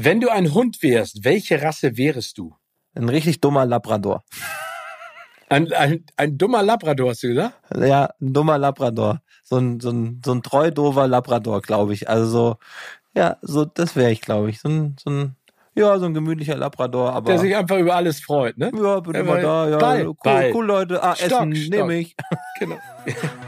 Wenn du ein Hund wärst, welche Rasse wärest du? Ein richtig dummer Labrador. Ein, ein, ein dummer Labrador, hast du gesagt? Ja, ein dummer Labrador. So ein, so ein, so ein treu dover Labrador, glaube ich. Also so, ja, so, das wäre ich, glaube ich. So ein, so ein, ja, so ein gemütlicher Labrador, aber. Der sich einfach über alles freut, ne? Ja, bin immer da, ja. Ball, cool, Ball. cool, Leute. Ah, Stock, Essen nehme ich. Genau.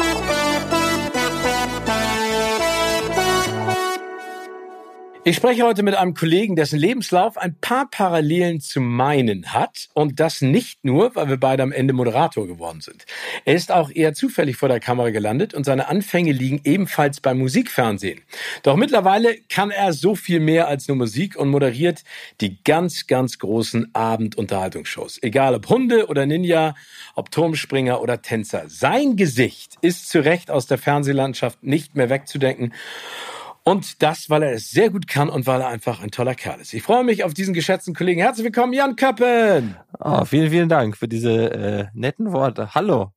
Ich spreche heute mit einem Kollegen, dessen Lebenslauf ein paar Parallelen zu meinen hat. Und das nicht nur, weil wir beide am Ende Moderator geworden sind. Er ist auch eher zufällig vor der Kamera gelandet und seine Anfänge liegen ebenfalls beim Musikfernsehen. Doch mittlerweile kann er so viel mehr als nur Musik und moderiert die ganz, ganz großen Abendunterhaltungsshows. Egal ob Hunde oder Ninja, ob Turmspringer oder Tänzer. Sein Gesicht ist zu Recht aus der Fernsehlandschaft nicht mehr wegzudenken. Und das, weil er es sehr gut kann und weil er einfach ein toller Kerl ist. Ich freue mich auf diesen geschätzten Kollegen. Herzlich willkommen, Jan Köppen. Oh, vielen, vielen Dank für diese äh, netten Worte. Hallo.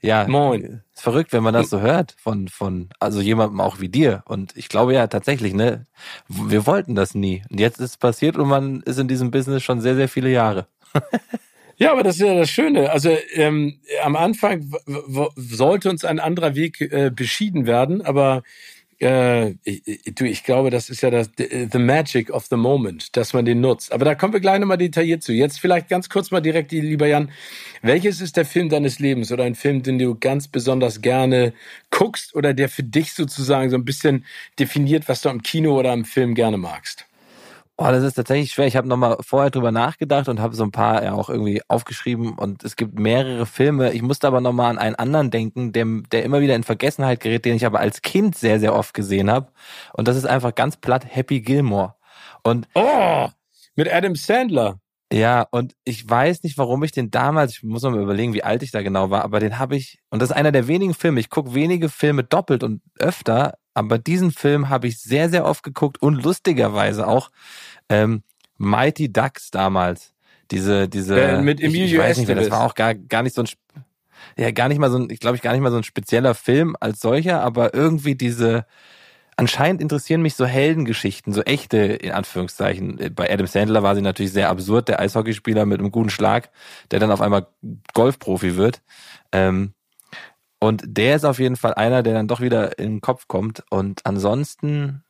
Ja, Moin. Ist verrückt, wenn man das so hört von von also jemandem auch wie dir. Und ich glaube ja tatsächlich, ne, wir wollten das nie. Und jetzt ist es passiert und man ist in diesem Business schon sehr, sehr viele Jahre. Ja, aber das ist ja das Schöne. Also ähm, am Anfang sollte uns ein anderer Weg äh, beschieden werden, aber äh, du, ich glaube, das ist ja das the the magic of the moment, dass man den nutzt. Aber da kommen wir gleich nochmal detailliert zu. Jetzt vielleicht ganz kurz mal direkt, lieber Jan, welches ist der Film deines Lebens oder ein Film, den du ganz besonders gerne guckst oder der für dich sozusagen so ein bisschen definiert, was du am Kino oder am Film gerne magst? Oh, das ist tatsächlich schwer. Ich habe nochmal vorher drüber nachgedacht und habe so ein paar ja auch irgendwie aufgeschrieben und es gibt mehrere Filme. Ich musste aber nochmal an einen anderen denken, der, der immer wieder in Vergessenheit gerät, den ich aber als Kind sehr, sehr oft gesehen habe. Und das ist einfach ganz platt Happy Gilmore. Und Oh, mit Adam Sandler. Ja, und ich weiß nicht, warum ich den damals, ich muss mal überlegen, wie alt ich da genau war, aber den habe ich, und das ist einer der wenigen Filme, ich gucke wenige Filme doppelt und öfter, aber diesen Film habe ich sehr, sehr oft geguckt und lustigerweise auch ähm, Mighty Ducks damals. Diese, diese, Äh, mit ich, ich Emilio weiß nicht mehr, das war auch gar, gar nicht so ein, ja, gar nicht mal so ein, ich glaube ich, gar nicht mal so ein spezieller Film als solcher, aber irgendwie diese, anscheinend interessieren mich so Heldengeschichten, so echte, in Anführungszeichen. Bei Adam Sandler war sie natürlich sehr absurd, der Eishockeyspieler mit einem guten Schlag, der dann auf einmal Golfprofi wird. Ähm, und der ist auf jeden Fall einer, der dann doch wieder in den Kopf kommt. Und ansonsten,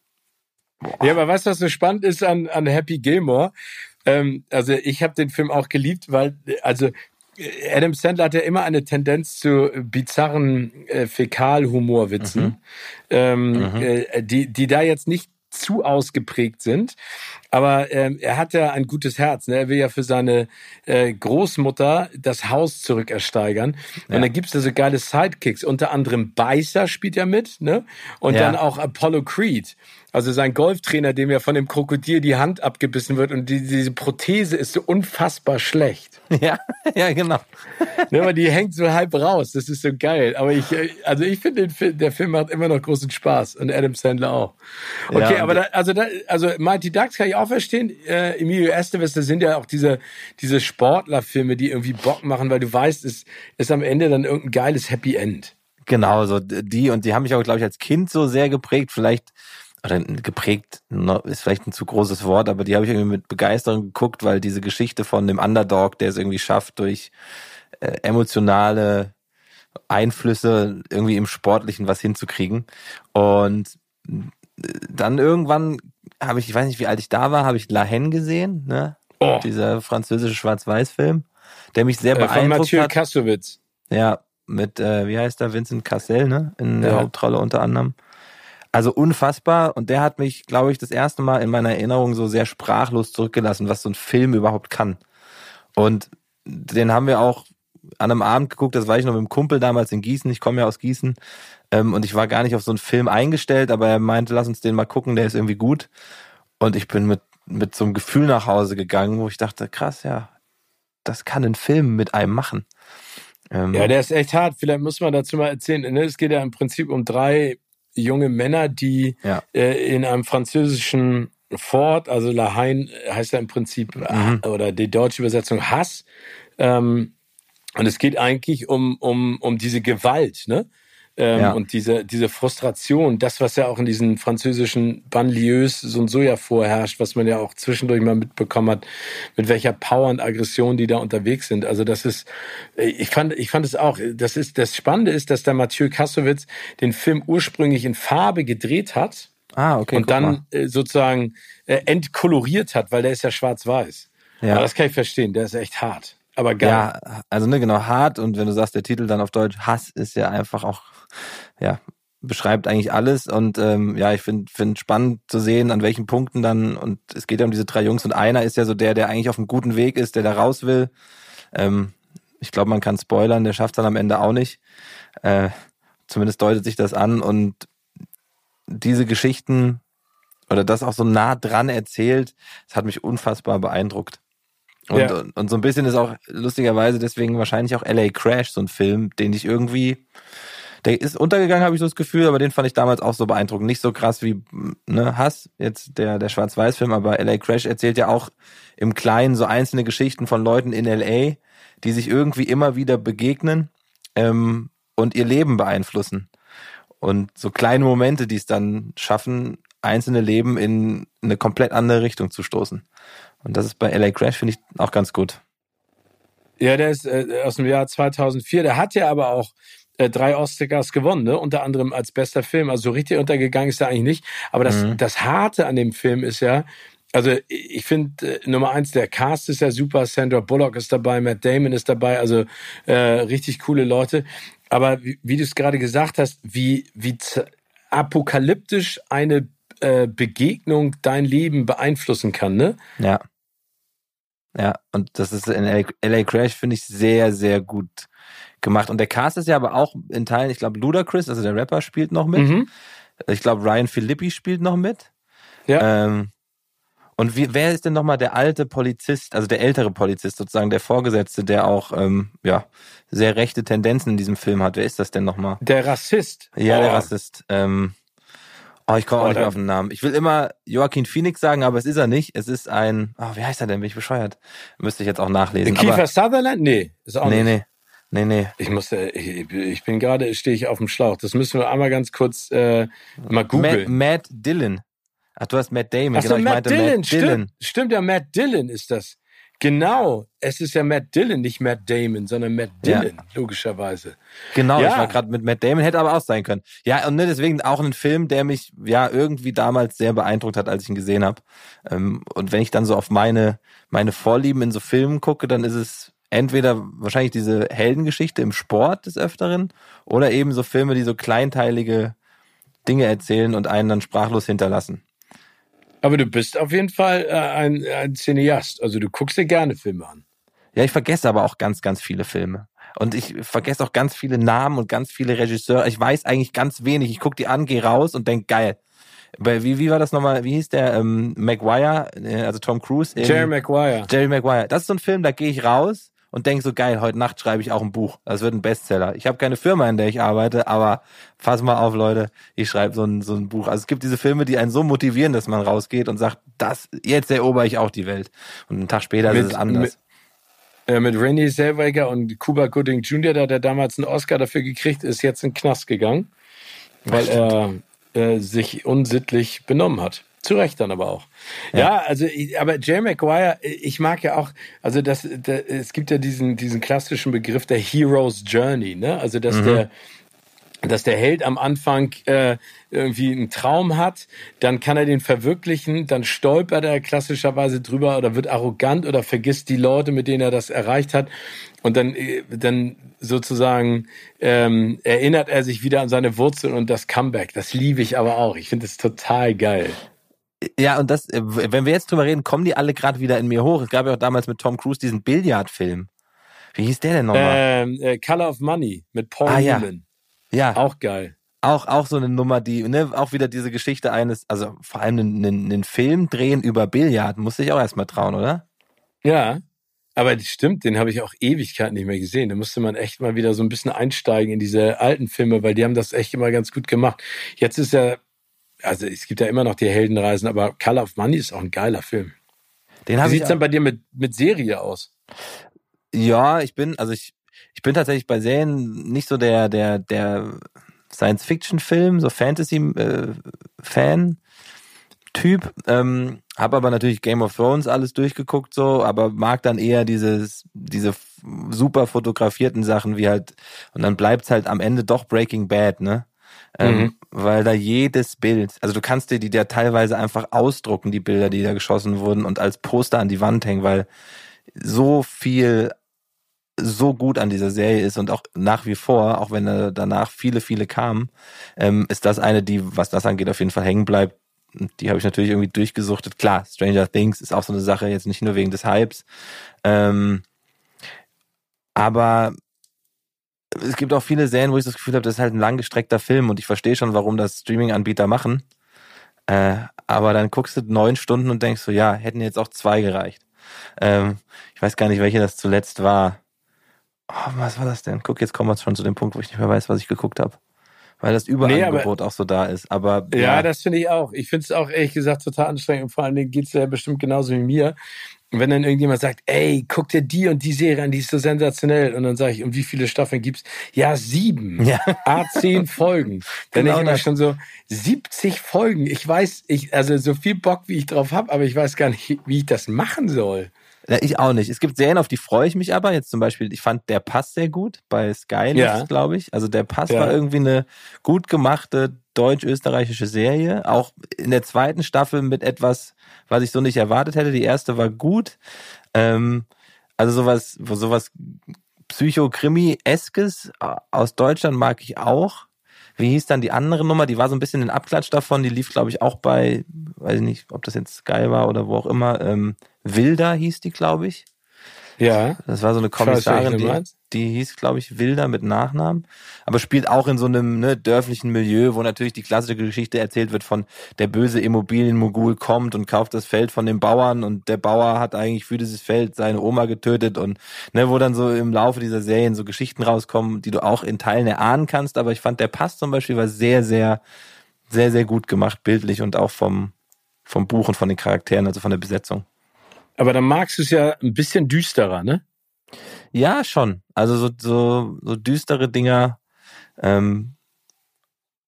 Ja, aber weißt du, was so spannend ist an, an Happy Gilmore? Ähm, also ich habe den Film auch geliebt, weil, also äh, Adam Sandler hat ja immer eine Tendenz zu bizarren äh, Fäkalhumorwitzen, Mhm. ähm, Äh, die, die da jetzt nicht zu ausgeprägt sind. Aber ähm, er hat ja ein gutes Herz. Ne? Er will ja für seine äh, Großmutter das Haus zurückersteigern. Und Ja. dann gibt's da so geile Sidekicks. Unter anderem Beißer spielt er mit. Ne? Und Ja. dann auch Apollo Creed. Also sein Golftrainer, dem ja von dem Krokodil die Hand abgebissen wird. Und die, diese Prothese ist so unfassbar schlecht. ja, ja, genau. ne? Aber die hängt so halb raus. Das ist so geil. Aber ich, äh, also ich finde, den Film- der Film macht immer noch großen Spaß. Und Adam Sandler auch. Okay, Ja, aber da, also, da, also Mighty Ducks kann ich auch verstehen. Äh, Emilio Estevez, das sind ja auch diese, diese Sportlerfilme, die irgendwie Bock machen, weil du weißt, es ist am Ende dann irgendein geiles Happy End. Genau, so die und die haben mich auch, glaube ich, als Kind so sehr geprägt. Vielleicht oder geprägt ist vielleicht ein zu großes Wort, aber die habe ich irgendwie mit Begeisterung geguckt, weil diese Geschichte von dem Underdog, der es irgendwie schafft, durch äh, emotionale Einflüsse irgendwie im Sportlichen was hinzukriegen. Und äh, dann irgendwann habe ich, ich weiß nicht, wie alt ich da war, habe ich La Haine gesehen, ne? Oh. Dieser französische Schwarz-Weiß-Film, der mich sehr Äh, von beeindruckt Mathieu hat. Kassovitz. Ja, mit, äh, wie heißt er, Vincent Cassel, ne? In der Ja. Hauptrolle unter anderem. Also unfassbar. Und der hat mich, glaube ich, das erste Mal in meiner Erinnerung so sehr sprachlos zurückgelassen, was so ein Film überhaupt kann. Und den haben wir auch an einem Abend geguckt, das war ich noch mit dem Kumpel damals in Gießen, ich komme ja aus Gießen. Ähm, und ich war gar nicht auf so einen Film eingestellt, aber er meinte, lass uns den mal gucken, der ist irgendwie gut. Und ich bin mit, mit so einem Gefühl nach Hause gegangen, wo ich dachte, krass, ja, das kann ein Film mit einem machen. Ähm, ja, der ist echt hart. Vielleicht muss man dazu mal erzählen. Ne? Es geht ja im Prinzip um drei junge Männer, die ja. äh, in einem französischen Fort, also La Haine heißt ja im Prinzip, mhm. oder die deutsche Übersetzung Hass. Ähm, und es geht eigentlich um, um, um diese Gewalt, ne? Ähm, ja. Und diese, diese Frustration, das, was ja auch in diesen französischen Banlieues so und so ja vorherrscht, was man ja auch zwischendurch mal mitbekommen hat, mit welcher Power und Aggression die da unterwegs sind. Also das ist, ich fand, ich fand es auch, das ist, das Spannende ist, dass der Mathieu Kassowitz den Film ursprünglich in Farbe gedreht hat. Ah, okay. Und dann mal. Äh, sozusagen äh, entkoloriert hat, weil der ist ja schwarz-weiß. Ja. Aber das kann ich verstehen, der ist echt hart. Aber geil. Ja, also ne, genau, hart und wenn du sagst, der Titel dann auf Deutsch, Hass ist ja einfach auch ja, beschreibt eigentlich alles und ähm, ja, ich finde find spannend zu sehen, an welchen Punkten dann, und es geht ja um diese drei Jungs und einer ist ja so der, der eigentlich auf einem guten Weg ist, der da raus will. Ähm, ich glaube, man kann spoilern, der schafft dann am Ende auch nicht. Äh, zumindest deutet sich das an und diese Geschichten oder das auch so nah dran erzählt, das hat mich unfassbar beeindruckt. Und, ja. und, und so ein bisschen ist auch lustigerweise deswegen wahrscheinlich auch LA Crash so ein Film, den ich irgendwie der ist untergegangen, habe ich so das Gefühl, aber den fand ich damals auch so beeindruckend. Nicht so krass wie ne, Hass, jetzt der, der Schwarz-Weiß-Film, aber LA Crash erzählt ja auch im Kleinen so einzelne Geschichten von Leuten in LA, die sich irgendwie immer wieder begegnen ähm, und ihr Leben beeinflussen. Und so kleine Momente, die es dann schaffen, einzelne Leben in eine komplett andere Richtung zu stoßen. Und das ist bei LA Crash, finde ich, auch ganz gut. Ja, der ist äh, aus dem Jahr 2004. Der hat ja aber auch äh, drei Oscars gewonnen, ne? unter anderem als bester Film. Also so richtig untergegangen ist er eigentlich nicht. Aber das, mhm. das Harte an dem Film ist ja, also ich finde äh, Nummer eins, der Cast ist ja super, Sandra Bullock ist dabei, Matt Damon ist dabei, also äh, richtig coole Leute. Aber wie, wie du es gerade gesagt hast, wie, wie apokalyptisch eine äh, Begegnung dein Leben beeinflussen kann, ne? Ja. Ja, und das ist in LA, LA Crash, finde ich, sehr, sehr gut gemacht. Und der Cast ist ja aber auch in Teilen, ich glaube, Ludacris, also der Rapper, spielt noch mit. Mhm. Ich glaube, Ryan Philippi spielt noch mit. Ja. Ähm, und wie, wer ist denn nochmal der alte Polizist, also der ältere Polizist, sozusagen der Vorgesetzte, der auch ähm, ja sehr rechte Tendenzen in diesem Film hat? Wer ist das denn nochmal? Der Rassist. Ja, oh. der Rassist. Ähm, oh, ich komme auch oh, nicht auf den Namen. Ich will immer Joaquin Phoenix sagen, aber es ist er nicht. Es ist ein, oh, wie heißt er denn? Bin ich bescheuert? Müsste ich jetzt auch nachlesen. Kiefer aber, Sutherland? Nee, ist auch nee, nicht. Nee, nee. Nee, nee. Ich muss, ich, ich bin gerade, stehe ich auf dem Schlauch. Das müssen wir einmal ganz kurz äh, mal googeln. Matt, Matt Dillon. Ach, du hast Matt Damon. Ach so, genau, Matt, Dillon. Matt Dillon. Stimmt, stimmt, ja, Matt Dillon ist das. Genau, es ist ja Matt Dillon, nicht Matt Damon, sondern Matt Dillon, ja. logischerweise. Genau, ja. ich war gerade mit Matt Damon, hätte aber auch sein können. Ja, und ne, deswegen auch ein Film, der mich ja irgendwie damals sehr beeindruckt hat, als ich ihn gesehen habe. Ähm, und wenn ich dann so auf meine, meine Vorlieben in so Filmen gucke, dann ist es entweder wahrscheinlich diese Heldengeschichte im Sport des Öfteren oder eben so Filme, die so kleinteilige Dinge erzählen und einen dann sprachlos hinterlassen. Aber du bist auf jeden Fall äh, ein, ein Cineast. Also du guckst dir gerne Filme an. Ja, ich vergesse aber auch ganz, ganz viele Filme. Und ich vergesse auch ganz viele Namen und ganz viele Regisseure. Ich weiß eigentlich ganz wenig. Ich gucke die an, gehe raus und denk geil. Wie, wie war das nochmal? Wie hieß der? Ähm, Maguire, äh, also Tom Cruise. Jerry Maguire. Jerry Maguire. Das ist so ein Film, da gehe ich raus und denke so geil, heute Nacht schreibe ich auch ein Buch. Das wird ein Bestseller. Ich habe keine Firma, in der ich arbeite, aber fass mal auf, Leute, ich schreibe so ein, so ein Buch. Also es gibt diese Filme, die einen so motivieren, dass man rausgeht und sagt, das, jetzt erober ich auch die Welt. Und einen Tag später mit, ist es anders. Mit, äh, mit Rennie Zellweger und Cuba Gooding Jr., da hat er damals einen Oscar dafür gekriegt, ist jetzt in den Knast gegangen, weil er äh, sich unsittlich benommen hat. Zu Recht dann aber auch. Ja, ja also, aber Jay Maguire, ich mag ja auch, also das, das, es gibt ja diesen, diesen klassischen Begriff der Hero's Journey, ne? Also, dass mhm. der, dass der Held am Anfang äh, irgendwie einen Traum hat, dann kann er den verwirklichen, dann stolpert er klassischerweise drüber oder wird arrogant oder vergisst die Leute, mit denen er das erreicht hat. Und dann, äh, dann sozusagen ähm, erinnert er sich wieder an seine Wurzeln und das Comeback. Das liebe ich aber auch. Ich finde es total geil. Ja, und das, äh, wenn wir jetzt drüber reden, kommen die alle gerade wieder in mir hoch. Es gab ja auch damals mit Tom Cruise diesen Billardfilm. Wie hieß der denn nochmal? Ähm, äh, Color of Money mit Paul Ah, ja. Newman. ja, Auch geil. auch, auch so eine Nummer, die, ne, auch wieder diese Geschichte eines, also vor allem einen, einen, einen Film drehen über Billard, musste ich auch erstmal trauen, oder? Ja. Aber das stimmt, den habe ich auch Ewigkeit nicht mehr gesehen. Da musste man echt mal wieder so ein bisschen einsteigen in diese alten Filme, weil die haben das echt immer ganz gut gemacht. Jetzt ist ja, also es gibt ja immer noch die Heldenreisen, aber Color of Money ist auch ein geiler Film. Den Wie ich. sieht's denn bei dir mit, mit Serie aus? Ja, ich bin, also ich, ich bin tatsächlich bei Serien nicht so der, der, der Science-Fiction-Film, so Fantasy-Fan. Typ, ähm, habe aber natürlich Game of Thrones alles durchgeguckt so, aber mag dann eher dieses diese super fotografierten Sachen wie halt und dann bleibt's halt am Ende doch Breaking Bad, ne? Ähm, Mhm. Weil da jedes Bild, also du kannst dir die ja teilweise einfach ausdrucken, die Bilder, die da geschossen wurden und als Poster an die Wand hängen, weil so viel so gut an dieser Serie ist und auch nach wie vor, auch wenn da danach viele, viele kamen, ähm, ist das eine, die, was das angeht, auf jeden Fall hängen bleibt. Die habe ich natürlich irgendwie durchgesuchtet. Klar, Stranger Things ist auch so eine Sache, jetzt nicht nur wegen des Hypes. Ähm, aber es gibt auch viele Serien, wo ich das Gefühl habe, das ist halt ein langgestreckter Film und ich verstehe schon, warum das Streaming-Anbieter machen. Äh, aber dann guckst du neun Stunden und denkst so, ja, hätten jetzt auch zwei gereicht. Ähm, ich weiß gar nicht, welche das zuletzt war. Oh, was war das denn? Guck, jetzt kommen wir schon zu dem Punkt, wo ich nicht mehr weiß, was ich geguckt habe. Weil das Überangebot auch so da ist. Aber Ja, das finde ich auch. Ich finde es auch ehrlich gesagt total anstrengend und vor allen Dingen geht's ja bestimmt genauso wie mir. Und wenn dann irgendjemand sagt, ey, guck dir die und die Serie an, die ist so sensationell. Und dann sage ich, um wie viele Staffeln gibt's? Ja, sieben. Ja. A zehn Folgen. Dann Genau denke ich mir schon so, 70 Folgen. Ich weiß, ich, also so viel Bock, wie ich drauf habe, aber ich weiß gar nicht, wie ich das machen soll. Ja, ich auch nicht. Es gibt Serien, auf die freue ich mich aber. Jetzt zum Beispiel, ich fand Der Pass sehr gut bei Sky, Ja. glaube ich. Also Der Pass Ja. war irgendwie eine gut gemachte deutsch-österreichische Serie. Auch in der zweiten Staffel mit etwas, was ich so nicht erwartet hätte. Die erste war gut. Ähm, also sowas, sowas Psycho-Krimi-eskes aus Deutschland mag ich auch. Wie hieß dann die andere Nummer? Die war so ein bisschen ein Abklatsch davon. Die lief, glaube ich, auch bei, weiß ich nicht, ob das jetzt Sky war oder wo auch immer. Ähm, Wilder hieß die, glaube ich. Ja. Das war so eine Kommissarin, die. Die hieß, glaube ich, Wilder mit Nachnamen. Aber spielt auch in so einem ne, dörflichen Milieu, wo natürlich die klassische Geschichte erzählt wird von der böse Immobilienmogul kommt und kauft das Feld von den Bauern und der Bauer hat eigentlich für dieses Feld seine Oma getötet und ne, wo dann so im Laufe dieser Serien so Geschichten rauskommen, die du auch in Teilen erahnen kannst. Aber ich fand, der Pass zum Beispiel war sehr, sehr, sehr, sehr gut gemacht, bildlich und auch vom, vom Buch und von den Charakteren, also von der Besetzung. Aber dann magst du es ja ein bisschen düsterer, ne? Ja, schon. Also so, so, so düstere Dinger. Ähm,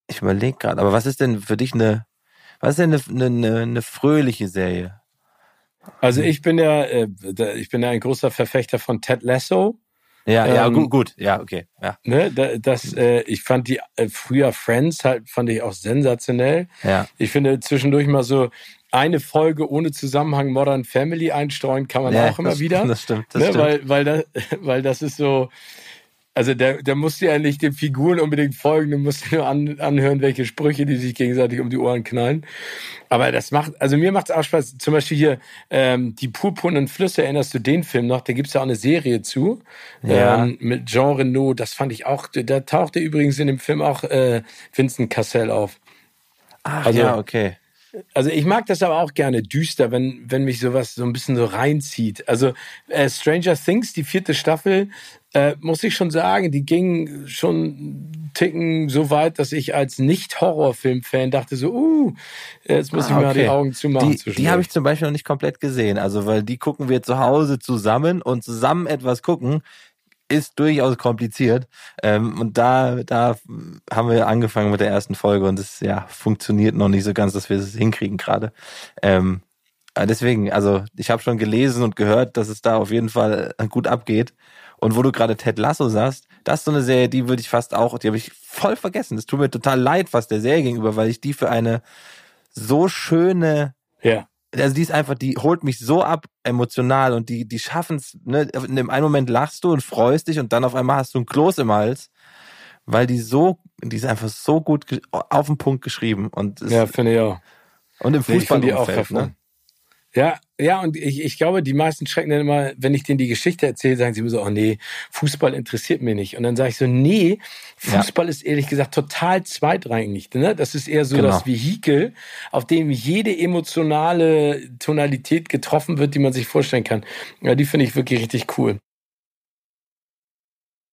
ich überlege gerade, aber was ist denn für dich eine, was ist denn eine, eine, eine fröhliche Serie? Also ich bin ja, äh, ich bin ja ein großer Verfechter von Ted Lasso. Ja, ja, Ähm, gut, gut, ja, okay, ja, Ne, da- das, äh, ich fand die äh, früher Friends halt fand ich auch sensationell. ja, Ich finde zwischendurch mal so eine Folge ohne Zusammenhang Modern Family einstreuen kann man ja auch immer das, wieder. Das stimmt, das ne, stimmt. weil, weil, das, weil das ist so, also der, der musst du ja nicht den Figuren unbedingt folgen, du musst nur an, anhören, welche Sprüche die sich gegenseitig um die Ohren knallen. Aber das macht, also mir macht es auch Spaß. Zum Beispiel hier ähm, die purpurnen Flüsse, erinnerst du den Film noch? Da gibt's ja auch eine Serie zu Ja. ähm, mit Jean Reno. Das fand ich auch, da tauchte übrigens in dem Film auch äh, Vincent Cassel auf. Ach, also- ja, okay. Also ich mag das aber auch gerne düster, wenn, wenn mich sowas so ein bisschen so reinzieht. Also äh, Stranger Things, die vierte Staffel, äh, muss ich schon sagen, die ging schon Ticken so weit, dass ich als Nicht-Horrorfilm-Fan dachte so, uh, jetzt muss ich Ah, mal die. Augen zumachen. Die, die habe ich zum Beispiel noch nicht komplett gesehen. Also, weil die gucken wir zu Hause zusammen und zusammen etwas gucken ist durchaus kompliziert. Ähm, und da, da haben wir angefangen mit der ersten Folge und es ja funktioniert noch nicht so ganz, dass wir es hinkriegen gerade. Ähm, aber deswegen, also ich habe schon gelesen und gehört, dass es da auf jeden Fall gut abgeht. Und wo du gerade Ted Lasso sagst, das ist so eine Serie, die würde ich fast auch, die habe ich voll vergessen. Das tut mir total leid fast der Serie gegenüber, weil ich die für eine so schöne ja. Also die ist einfach, die holt mich so ab emotional und die, die schaffen es, ne, in dem einen Moment lachst du und freust dich und dann auf einmal hast du ein Kloß im Hals, weil die so, die ist einfach so gut auf den Punkt geschrieben und, es, ja, finde ich auch. und im finde die auch ne? Ja, ja, und ich, ich glaube, die meisten schrecken dann immer, wenn ich denen die Geschichte erzähle, sagen sie mir so, oh nee, Fußball interessiert mich nicht. Und dann sage ich so, nee, Fußball ja. ist ehrlich gesagt total zweitrangig. Ne? Das ist eher so genau. das Vehikel, auf dem jede emotionale Tonalität getroffen wird, die man sich vorstellen kann. Ja, die finde ich wirklich richtig cool.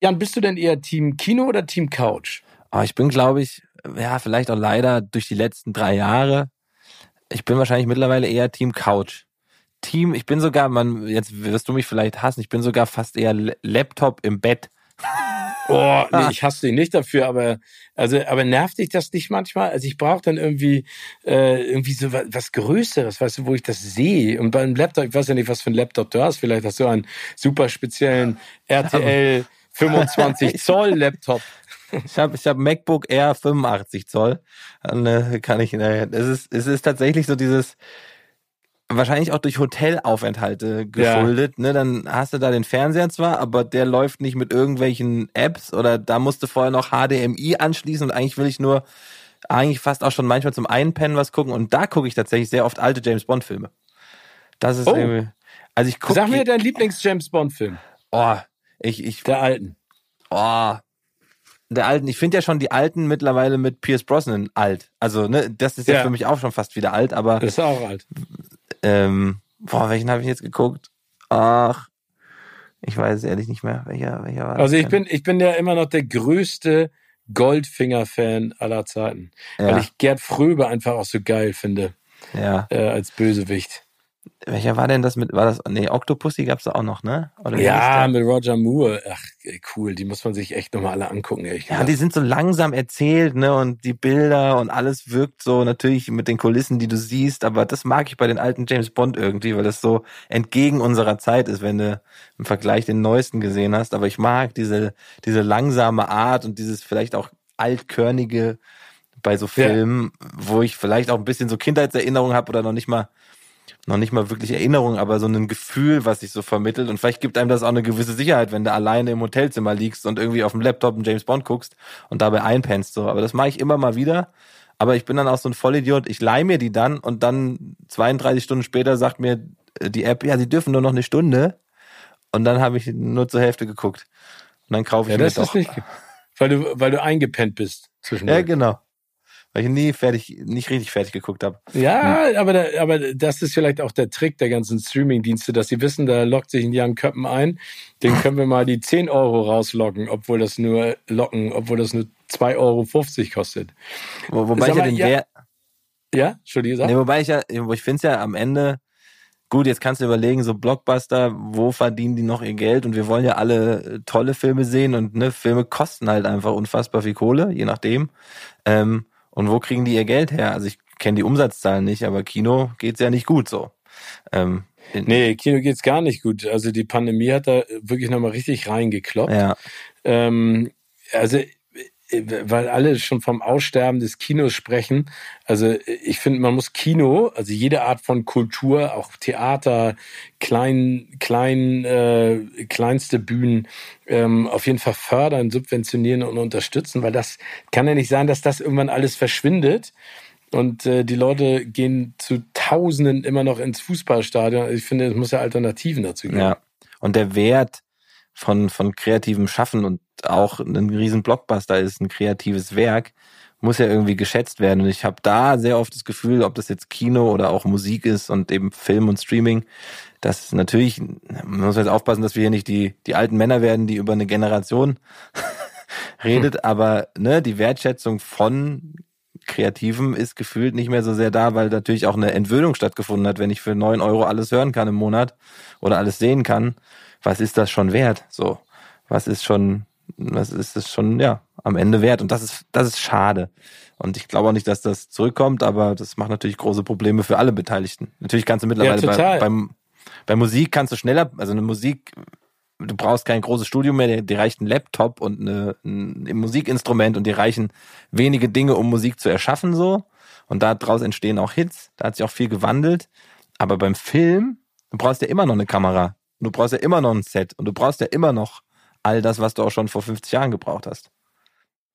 Jan, bist du denn eher Team Kino oder Team Couch? Oh, ich bin, glaube ich, ja, vielleicht auch leider durch die letzten drei Jahre ich bin wahrscheinlich mittlerweile eher Team Couch. Team, ich bin sogar, man, jetzt wirst du mich vielleicht hassen, ich bin sogar fast eher Laptop im Bett. Oh, nee, ich hasse dich nicht dafür, aber also, aber nervt dich das nicht manchmal? Also ich brauche dann irgendwie äh, irgendwie so was, was Größeres, weißt du, wo ich das sehe. Und beim Laptop, ich weiß ja nicht, was für ein Laptop du hast. Vielleicht hast du einen super speziellen RTL 25 Zoll Laptop. Ich habe ich hab MacBook Air 85 Zoll. Und, äh, kann ich, äh, es ist, es ist tatsächlich so dieses, wahrscheinlich auch durch Hotelaufenthalte geschuldet. Ja. Ne, dann hast du da den Fernseher zwar, aber der läuft nicht mit irgendwelchen Apps oder da musst du vorher noch HDMI anschließen und eigentlich will ich nur eigentlich fast auch schon manchmal zum Einpennen was gucken und da gucke ich tatsächlich sehr oft alte James Bond Filme. Das ist oh. irgendwie, also ich gucke. Sag mir deinen Lieblings James Bond Film. Oh, ich ich der alten. Oh, der alten, ich finde ja schon die alten mittlerweile mit Pierce Brosnan alt. Also, ne, das ist ja, ja für mich auch schon fast wieder alt, aber. Das ist auch alt. Ähm, boah, welchen habe ich jetzt geguckt? Ach, ich weiß es ehrlich nicht mehr, welcher, welcher war Also ich denn? bin, ich bin ja immer noch der größte Goldfinger-Fan aller Zeiten. Ja. Weil ich Gerd Fröbe einfach auch so geil finde. Ja. Äh, als Bösewicht. Welcher war denn das mit, war das, nee, Octopussy gab's da auch noch, ne? Oder ja, mit Roger Moore. Ach, cool, die muss man sich echt nochmal alle angucken, ehrlich Ja, die sind so langsam erzählt, ne, und die Bilder und alles wirkt so natürlich mit den Kulissen, die du siehst, aber das mag ich bei den alten James Bond irgendwie, weil das so entgegen unserer Zeit ist, wenn du im Vergleich den neuesten gesehen hast, aber ich mag diese, diese langsame Art und dieses vielleicht auch altkörnige bei so Filmen, ja. wo ich vielleicht auch ein bisschen so Kindheitserinnerungen habe oder noch nicht mal noch nicht mal wirklich Erinnerung, aber so ein Gefühl, was sich so vermittelt. Und vielleicht gibt einem das auch eine gewisse Sicherheit, wenn du alleine im Hotelzimmer liegst und irgendwie auf dem Laptop einen James Bond guckst und dabei einpennst. So. Aber das mache ich immer mal wieder. Aber ich bin dann auch so ein Vollidiot. Ich leih mir die dann und dann 32 Stunden später sagt mir die App, ja, sie dürfen nur noch eine Stunde. Und dann habe ich nur zur Hälfte geguckt. Und dann kaufe ich ja, mir das doch. Ist nicht, weil du, weil du eingepennt bist zwischendurch. Ja, genau weil ich nie fertig, nicht richtig fertig geguckt habe. Ja, hm. aber, da, aber das ist vielleicht auch der Trick der ganzen Streaming-Dienste, dass sie wissen, da lockt sich ein Jan Köppen ein, den können wir mal die 10 Euro rauslocken, obwohl das nur locken, obwohl das nur 2,50 Euro kostet. Wo, wobei Sag ich ja den ja, Wert. Ja, Entschuldige, sag. Nee, wobei ich ja, ich finde es ja am Ende, Gut, jetzt kannst du überlegen, so Blockbuster, wo verdienen die noch ihr Geld? Und wir wollen ja alle äh, tolle Filme sehen und ne, Filme kosten halt einfach unfassbar viel Kohle, je nachdem. Ähm, und wo kriegen die ihr Geld her? Also ich kenne die Umsatzzahlen nicht, aber Kino geht's ja nicht gut so. Ähm, nee, Kino geht's gar nicht gut. Also die Pandemie hat da wirklich nochmal richtig reingekloppt. Ja. Ähm, also weil alle schon vom Aussterben des Kinos sprechen. Also ich finde, man muss Kino, also jede Art von Kultur, auch Theater, klein, klein, äh, kleinste Bühnen, ähm, auf jeden Fall fördern, subventionieren und unterstützen, weil das kann ja nicht sein, dass das irgendwann alles verschwindet. Und äh, die Leute gehen zu Tausenden immer noch ins Fußballstadion. Ich finde, es muss ja Alternativen dazu geben. Ja. Und der Wert von, von kreativem Schaffen und auch ein riesen Blockbuster ist, ein kreatives Werk, muss ja irgendwie geschätzt werden. Und ich habe da sehr oft das Gefühl, ob das jetzt Kino oder auch Musik ist und eben Film und Streaming, dass natürlich, man muss jetzt aufpassen, dass wir hier nicht die, die alten Männer werden, die über eine Generation redet, hm. aber ne, die Wertschätzung von Kreativen ist gefühlt nicht mehr so sehr da, weil natürlich auch eine Entwöhnung stattgefunden hat, wenn ich für neun Euro alles hören kann im Monat oder alles sehen kann was ist das schon wert? So, was ist schon, was ist es schon, ja, am Ende wert? Und das ist, das ist schade. Und ich glaube auch nicht, dass das zurückkommt, aber das macht natürlich große Probleme für alle Beteiligten. Natürlich kannst du mittlerweile ja, bei, beim, bei Musik kannst du schneller, also eine Musik, du brauchst kein großes Studio mehr, dir reicht ein Laptop und eine, ein Musikinstrument und dir reichen wenige Dinge, um Musik zu erschaffen, so. Und daraus entstehen auch Hits, da hat sich auch viel gewandelt. Aber beim Film, du brauchst ja immer noch eine Kamera. Und du brauchst ja immer noch ein Set und du brauchst ja immer noch all das, was du auch schon vor 50 Jahren gebraucht hast.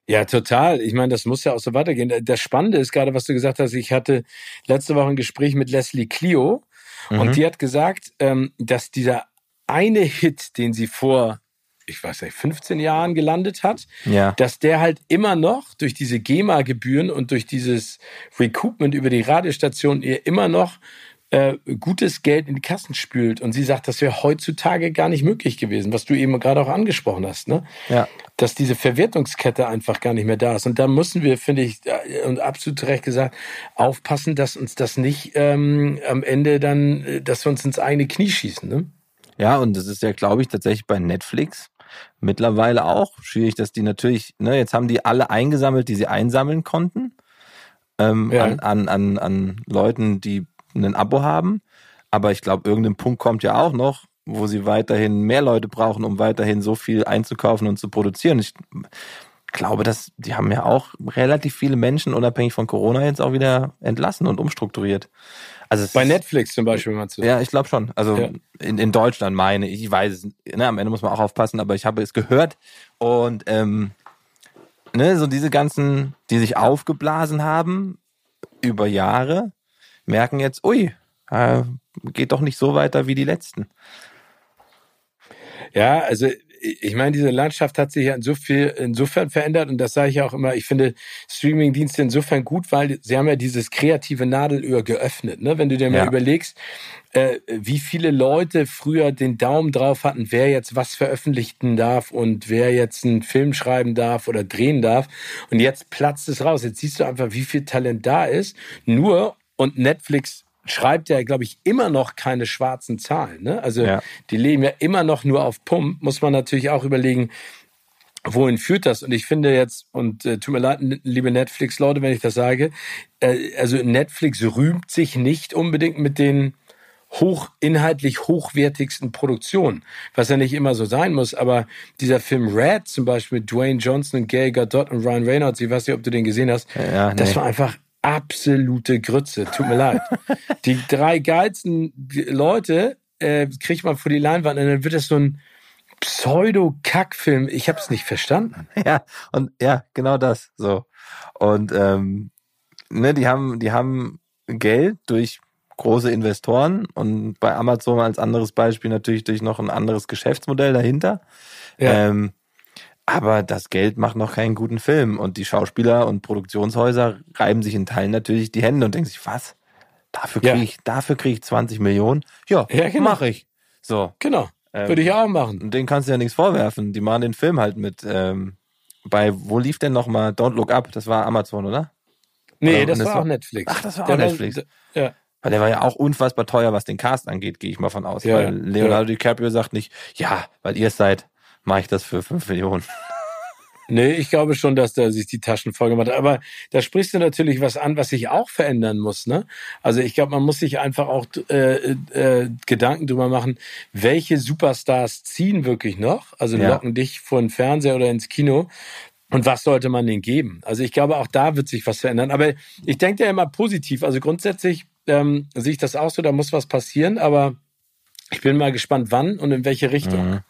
Ja, total. Ich meine, das muss ja auch so weitergehen. Das Spannende ist gerade, was du gesagt hast. Ich hatte letzte Woche ein Gespräch mit Leslie Clio Mhm. Und die hat gesagt, ähm, dass dieser eine Hit, den sie vor ich weiß nicht, 15 Jahren gelandet hat, ja. dass der halt immer noch durch diese GEMA-Gebühren und durch dieses Recoupment über die Radiostation ihr immer noch äh, gutes Geld in die Kassen spült. Und sie sagt, das wäre heutzutage gar nicht möglich gewesen, was du eben gerade auch angesprochen hast, ne? Ja. Dass diese Verwertungskette einfach gar nicht mehr da ist. Und da müssen wir, finde ich, äh, und absolut recht gesagt, aufpassen, dass uns das nicht ähm, am Ende dann, äh, dass wir uns ins eigene Knie schießen, ne? Ja, und das ist ja, glaube ich, tatsächlich bei Netflix mittlerweile auch schwierig, dass die natürlich, ne, jetzt haben die alle eingesammelt, die sie einsammeln konnten, ähm, ja. an, an, an, an Leuten, die ein Abo haben. Aber ich glaube, irgendein Punkt kommt ja auch noch, wo sie weiterhin mehr Leute brauchen, um weiterhin so viel einzukaufen und zu produzieren. Ich glaube, dass die haben ja auch relativ viele Menschen unabhängig von Corona jetzt auch wieder entlassen und umstrukturiert. Also bei Netflix zum Beispiel meinst du? Ja, ich glaube schon. Also ja. in, in Deutschland meine ich, ich weiß es, ne, am Ende muss man auch aufpassen, aber ich habe es gehört und ähm, ne, so diese ganzen, die sich aufgeblasen haben über Jahre, merken jetzt, ui, äh, geht doch nicht so weiter wie die letzten. Ja, also ich meine, diese Landschaft hat sich ja in so viel, insofern verändert und das sage ich auch immer, ich finde Streamingdienste insofern gut, weil sie haben ja dieses kreative Nadelöhr geöffnet. Ne? Wenn du dir mal überlegst, äh, wie viele Leute früher den Daumen drauf hatten, wer jetzt was veröffentlichen darf und wer jetzt einen Film schreiben darf oder drehen darf. Und jetzt platzt es raus. Jetzt siehst du einfach, wie viel Talent da ist. Nur und Netflix schreibt ja, glaube ich, immer noch keine schwarzen Zahlen. Ne? Also ja. die leben ja immer noch nur auf Pump. Muss man natürlich auch überlegen, wohin führt das? Und ich finde jetzt, und äh, tut mir leid, liebe Netflix-Leute, wenn ich das sage, äh, also Netflix rühmt sich nicht unbedingt mit den hochinhaltlich hochwertigsten Produktionen, was ja nicht immer so sein muss, aber dieser Film Red zum Beispiel mit Dwayne Johnson und Gail Gadot und Ryan Reynolds, ich weiß nicht, ob du den gesehen hast, ja, nee. das war einfach absolute Grütze. Tut mir leid. Die drei geilsten Leute äh, kriegt man vor die Leinwand und dann wird das so ein Pseudo-Kackfilm. Ich habe es nicht verstanden. Ja, und ja, genau das. So. Und ähm, ne, die haben, die haben Geld durch große Investoren und bei Amazon als anderes Beispiel natürlich durch noch ein anderes Geschäftsmodell dahinter. Ja. Ähm, aber das Geld macht noch keinen guten Film. Und die Schauspieler und Produktionshäuser reiben sich in Teilen natürlich die Hände und denken sich, was? Dafür kriege ja. ich, dafür kriege ich 20 Millionen? Ja, ja genau. mache ich. So. Genau. Ähm, Würde ich auch machen. Und denen kannst du ja nichts vorwerfen. Die machen den Film halt mit, ähm, bei, wo lief denn nochmal Don't Look Up? Das war Amazon, oder? Nee, oder, das, das war auch Netflix. Ach, das war der auch Netflix. War, ja. Weil der war ja auch unfassbar teuer, was den Cast angeht, gehe ich mal von aus. Ja, weil Leonardo ja. DiCaprio sagt nicht, ja, weil ihr es seid, mache ich das für fünf Millionen. Nee, ich glaube schon, dass da sich die Taschen voll gemacht hat. Aber da sprichst du natürlich was an, was sich auch verändern muss. Ne? Also ich glaube, man muss sich einfach auch äh, äh, Gedanken drüber machen, welche Superstars ziehen wirklich noch? Also ja. locken dich vor den Fernseher oder ins Kino. Und was sollte man denen geben? Also ich glaube, auch da wird sich was verändern. Aber ich denke ja immer positiv. Also grundsätzlich ähm, sehe ich das auch so, da muss was passieren. Aber ich bin mal gespannt, wann und in welche Richtung. Mhm.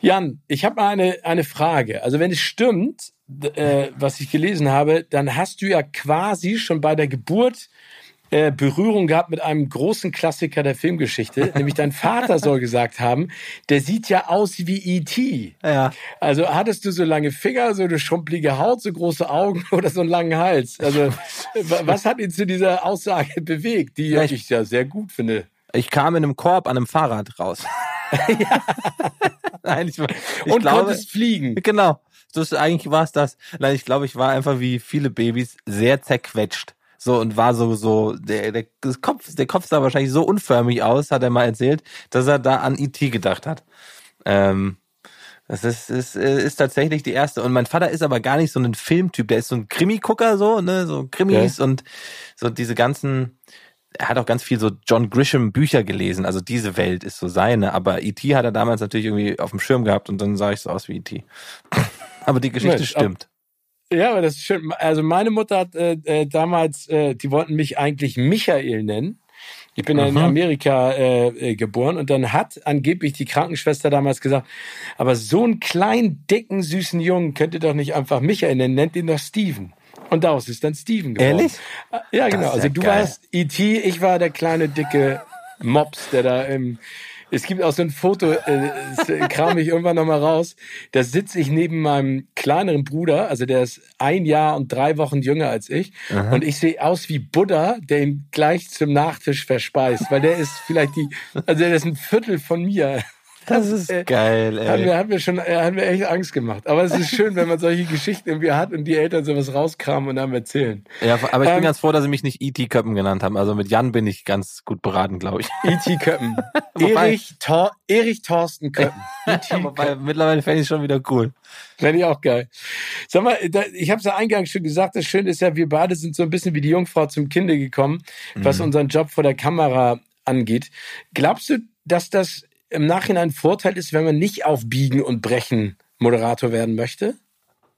Jan, ich habe mal eine, eine Frage. Also wenn es stimmt, äh, was ich gelesen habe, dann hast du ja quasi schon bei der Geburt äh, Berührung gehabt mit einem großen Klassiker der Filmgeschichte, nämlich dein Vater soll gesagt haben, der sieht ja aus wie E.T. Ja. Also hattest du so lange Finger, so eine schrumpelige Haut, so große Augen oder so einen langen Hals? Also was hat ihn zu dieser Aussage bewegt, die ich ja sehr gut finde? Ich kam in einem Korb an einem Fahrrad raus. ja. Nein, ich, ich Und glaube, konntest fliegen. Genau. Das, eigentlich war es das. Nein, ich glaube, ich war einfach wie viele Babys sehr zerquetscht. So und war so, so, der, der, Kopf, der Kopf sah wahrscheinlich so unförmig aus, hat er mal erzählt, dass er da an IT e gedacht hat. Ähm, das ist, ist, ist tatsächlich die erste. Und mein Vater ist aber gar nicht so ein Filmtyp. Der ist so ein Krimi-Gucker, so, ne, so Krimis ja. und so diese ganzen, er hat auch ganz viel so John Grisham Bücher gelesen, also diese Welt ist so seine, aber E.T. hat er damals natürlich irgendwie auf dem Schirm gehabt und dann sah ich so aus wie E.T. aber die Geschichte Mensch, stimmt. Ab, ja, aber das ist schön. Also meine Mutter hat äh, äh, damals, äh, die wollten mich eigentlich Michael nennen. Ich bin Aha. in Amerika äh, äh, geboren und dann hat angeblich die Krankenschwester damals gesagt, aber so einen kleinen, dicken, süßen Jungen könnt ihr doch nicht einfach Michael nennen, nennt ihn doch Steven. Und daraus ist dann Steven geworden. Ehrlich? Ja, genau. Also du geil. warst E.T., ich war der kleine, dicke Mops, der da im es gibt auch so ein Foto, äh, das kram ich irgendwann nochmal raus. Da sitze ich neben meinem kleineren Bruder, also der ist ein Jahr und drei Wochen jünger als ich. Aha. Und ich sehe aus wie Buddha, der ihn gleich zum Nachtisch verspeist, weil der ist vielleicht die, also der ist ein Viertel von mir. Das ist äh, geil, ey. Hat mir, hat mir schon, äh, hat mir echt Angst gemacht. Aber es ist schön, wenn man solche Geschichten irgendwie hat und die Eltern sowas rauskramen und dann erzählen. Ja, aber ich ähm, bin ganz froh, dass sie mich nicht E.T. Köppen genannt haben. Also mit Jan bin ich ganz gut beraten, glaube ich. E.T. Köppen. Erich, Tor, Erich Thorsten Köppen. E Wobei, mittlerweile fände ich schon wieder cool. Fände ich auch geil. Sag mal, da, ich habe es ja eingangs schon gesagt, das Schöne ist ja, wir beide sind so ein bisschen wie die Jungfrau zum Kinde gekommen, was mhm. unseren Job vor der Kamera angeht. Glaubst du, dass das im Nachhinein Vorteil ist, wenn man nicht auf Biegen und Brechen Moderator werden möchte?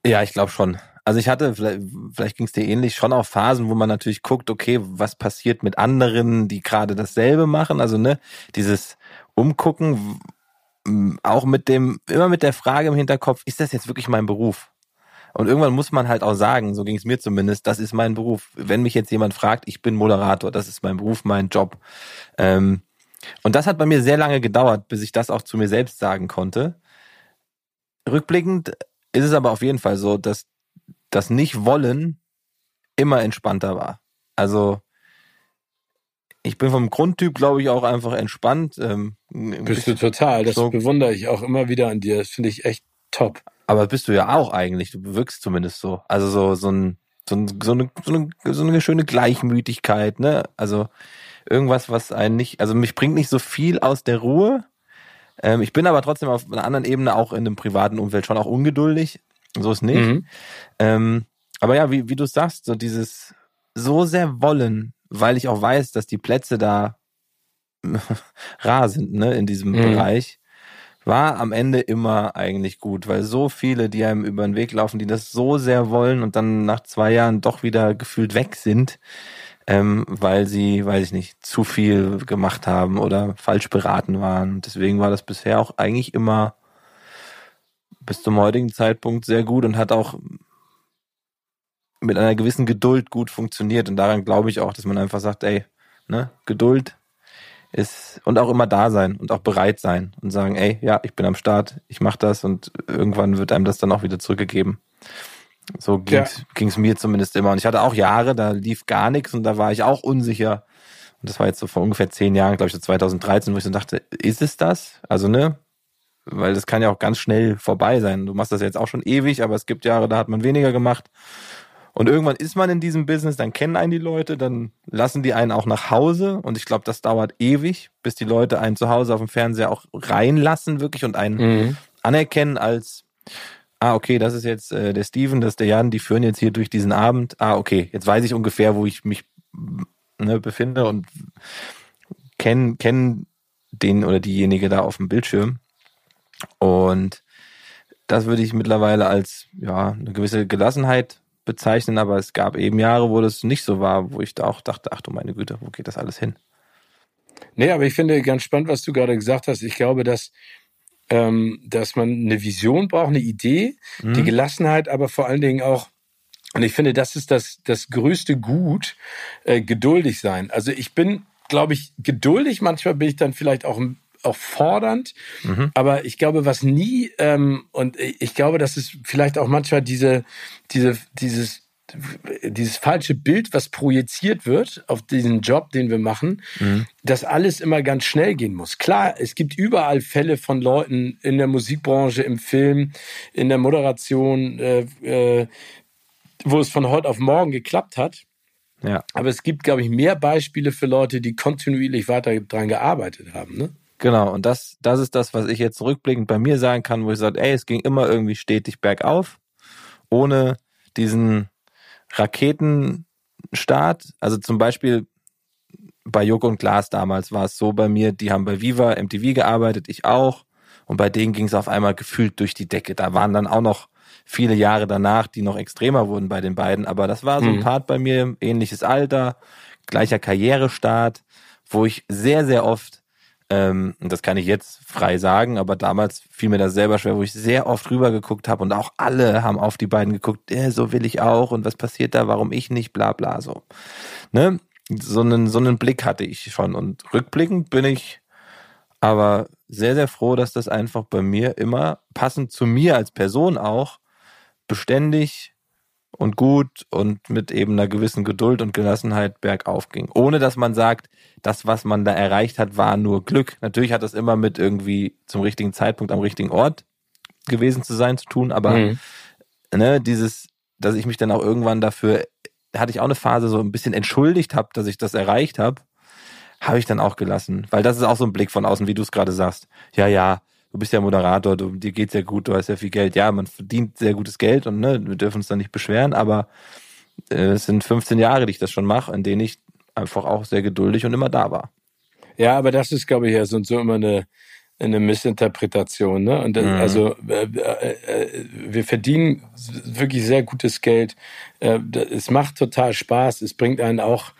Ja, ich glaube schon. Also ich hatte, vielleicht, vielleicht ging es dir ähnlich, schon auch Phasen, wo man natürlich guckt, okay, was passiert mit anderen, die gerade dasselbe machen. Also ne, dieses Umgucken, auch mit dem, immer mit der Frage im Hinterkopf, ist das jetzt wirklich mein Beruf? Und irgendwann muss man halt auch sagen, so ging es mir zumindest, das ist mein Beruf. Wenn mich jetzt jemand fragt, ich bin Moderator, das ist mein Beruf, mein Job. Ähm, und das hat bei mir sehr lange gedauert, bis ich das auch zu mir selbst sagen konnte. Rückblickend ist es aber auf jeden Fall so, dass das Nicht-Wollen immer entspannter war. Also ich bin vom Grundtyp, glaube ich, auch einfach entspannt. Ähm, bist du total. Das so. bewundere ich auch immer wieder an dir. Das finde ich echt top. Aber bist du ja auch eigentlich. Du wirkst zumindest so. Also so, so, ein, so, ein, so, eine, so, eine, so eine schöne Gleichmütigkeit. Ne? Also irgendwas, was einen nicht, also mich bringt nicht so viel aus der Ruhe. Ähm, ich bin aber trotzdem auf einer anderen Ebene auch in einem privaten Umfeld schon auch ungeduldig. So ist nicht. Mhm. Ähm, aber ja, wie, wie du sagst, so dieses so sehr wollen, weil ich auch weiß, dass die Plätze da rar sind, ne, in diesem mhm. Bereich, war am Ende immer eigentlich gut, weil so viele, die einem über den Weg laufen, die das so sehr wollen und dann nach zwei Jahren doch wieder gefühlt weg sind, ähm, weil sie, weiß ich nicht, zu viel gemacht haben oder falsch beraten waren. Deswegen war das bisher auch eigentlich immer bis zum heutigen Zeitpunkt sehr gut und hat auch mit einer gewissen Geduld gut funktioniert. Und daran glaube ich auch, dass man einfach sagt, ey, ne, Geduld ist und auch immer da sein und auch bereit sein und sagen, ey, ja, ich bin am Start, ich mache das und irgendwann wird einem das dann auch wieder zurückgegeben. So ging's, ja. mir zumindest immer. Und ich hatte auch Jahre, da lief gar nichts und da war ich auch unsicher. Und das war jetzt so vor ungefähr zehn Jahren, glaube ich, so 2013, wo ich so dachte, ist es das? Also, ne? Weil das kann ja auch ganz schnell vorbei sein. Du machst das jetzt auch schon ewig, aber es gibt Jahre, da hat man weniger gemacht. Und irgendwann ist man in diesem Business, dann kennen einen die Leute, dann lassen die einen auch nach Hause. Und ich glaube, das dauert ewig, bis die Leute einen zu Hause auf dem Fernseher auch reinlassen, wirklich und einen mhm. anerkennen als ah, okay, das ist jetzt äh, der Steven, das ist der Jan, die führen jetzt hier durch diesen Abend. Ah, okay, jetzt weiß ich ungefähr, wo ich mich ne, befinde und kenne kenn den oder diejenige da auf dem Bildschirm. Und das würde ich mittlerweile als ja eine gewisse Gelassenheit bezeichnen, aber es gab eben Jahre, wo das nicht so war, wo ich da auch dachte, ach du meine Güte, wo geht das alles hin? Nee, aber ich finde ganz spannend, was du gerade gesagt hast. Ich glaube, dass ähm, dass man eine Vision braucht, eine Idee, mhm. die Gelassenheit, aber vor allen Dingen auch und ich finde, das ist das, das größte Gut, äh, geduldig sein. Also ich bin, glaube ich, geduldig. Manchmal bin ich dann vielleicht auch, auch fordernd. Mhm. Aber ich glaube, was nie, ähm, und ich glaube, das ist vielleicht auch manchmal diese, diese, dieses, dieses falsche Bild, was projiziert wird auf diesen Job, den wir machen, mhm. dass alles immer ganz schnell gehen muss. Klar, es gibt überall Fälle von Leuten in der Musikbranche, im Film, in der Moderation, äh, äh, wo es von heute auf morgen geklappt hat. Ja. Aber es gibt, glaube ich, mehr Beispiele für Leute, die kontinuierlich weiter dran gearbeitet haben. Ne? Genau, und das, das ist das, was ich jetzt rückblickend bei mir sagen kann, wo ich sage, ey, es ging immer irgendwie stetig bergauf, ohne diesen Raketenstart. Also zum Beispiel bei Joko und Glas damals war es so bei mir, die haben bei Viva MTV gearbeitet, ich auch. Und bei denen ging es auf einmal gefühlt durch die Decke. Da waren dann auch noch viele Jahre danach, die noch extremer wurden bei den beiden. Aber das war so ein mhm. Part bei mir, ähnliches Alter, gleicher Karrierestart, wo ich sehr, sehr oft Ähm, das kann ich jetzt frei sagen, aber damals fiel mir das selber schwer, wo ich sehr oft rüber geguckt habe und auch alle haben auf die beiden geguckt, äh, so will ich auch und was passiert da, warum ich nicht, bla bla so. Ne? So einen, so einen Blick hatte ich schon und rückblickend bin ich aber sehr, sehr froh, dass das einfach bei mir immer passend zu mir als Person auch beständig und gut und mit eben einer gewissen Geduld und Gelassenheit bergauf ging. Ohne dass man sagt, das, was man da erreicht hat, war nur Glück. Natürlich hat das immer mit irgendwie zum richtigen Zeitpunkt am richtigen Ort gewesen zu sein zu tun, aber mhm. ne, dieses, dass ich mich dann auch irgendwann dafür, hatte ich auch eine Phase so ein bisschen entschuldigt habe, dass ich das erreicht habe, habe ich dann auch gelassen. Weil das ist auch so ein Blick von außen, wie du es gerade sagst. Ja, ja, du bist ja Moderator, du, dir geht's ja gut, du hast ja viel Geld. Ja, man verdient sehr gutes Geld und ne, wir dürfen uns da nicht beschweren, aber äh, es sind 15 Jahre, die ich das schon mache, in denen ich einfach auch sehr geduldig und immer da war. Ja, aber das ist, glaube ich, ja so, so immer eine, eine Missinterpretation. Ne? Und das, mhm. also äh, äh, äh, wir verdienen wirklich sehr gutes Geld. Äh, es macht total Spaß. Es bringt einen auch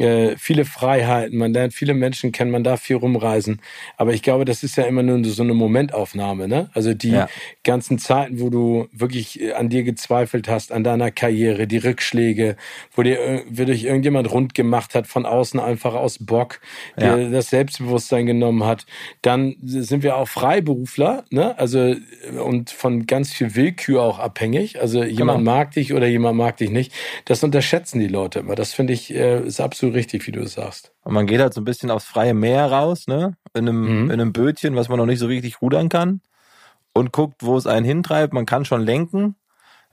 äh, viele Freiheiten, man lernt viele Menschen kennen, man darf viel rumreisen. Aber ich glaube, das ist ja immer nur so eine Momentaufnahme, ne? Also die ja. ganzen Zeiten, wo du wirklich äh, an dir gezweifelt hast, an deiner Karriere, die Rückschläge, wo dir wo dich irgendjemand rund gemacht hat, von außen einfach aus Bock, ja. dir das Selbstbewusstsein genommen hat. Dann sind wir auch Freiberufler, ne? Also äh, und von ganz viel Willkür auch abhängig. Also jemand genau. mag dich oder jemand mag dich nicht. Das unterschätzen die Leute immer. Das finde ich äh, ist absolut richtig, wie du es sagst. Und man geht halt so ein bisschen aufs freie Meer raus, ne? In einem, mhm. in einem Bötchen, was man noch nicht so richtig rudern kann. Und guckt, wo es einen hintreibt. Man kann schon lenken.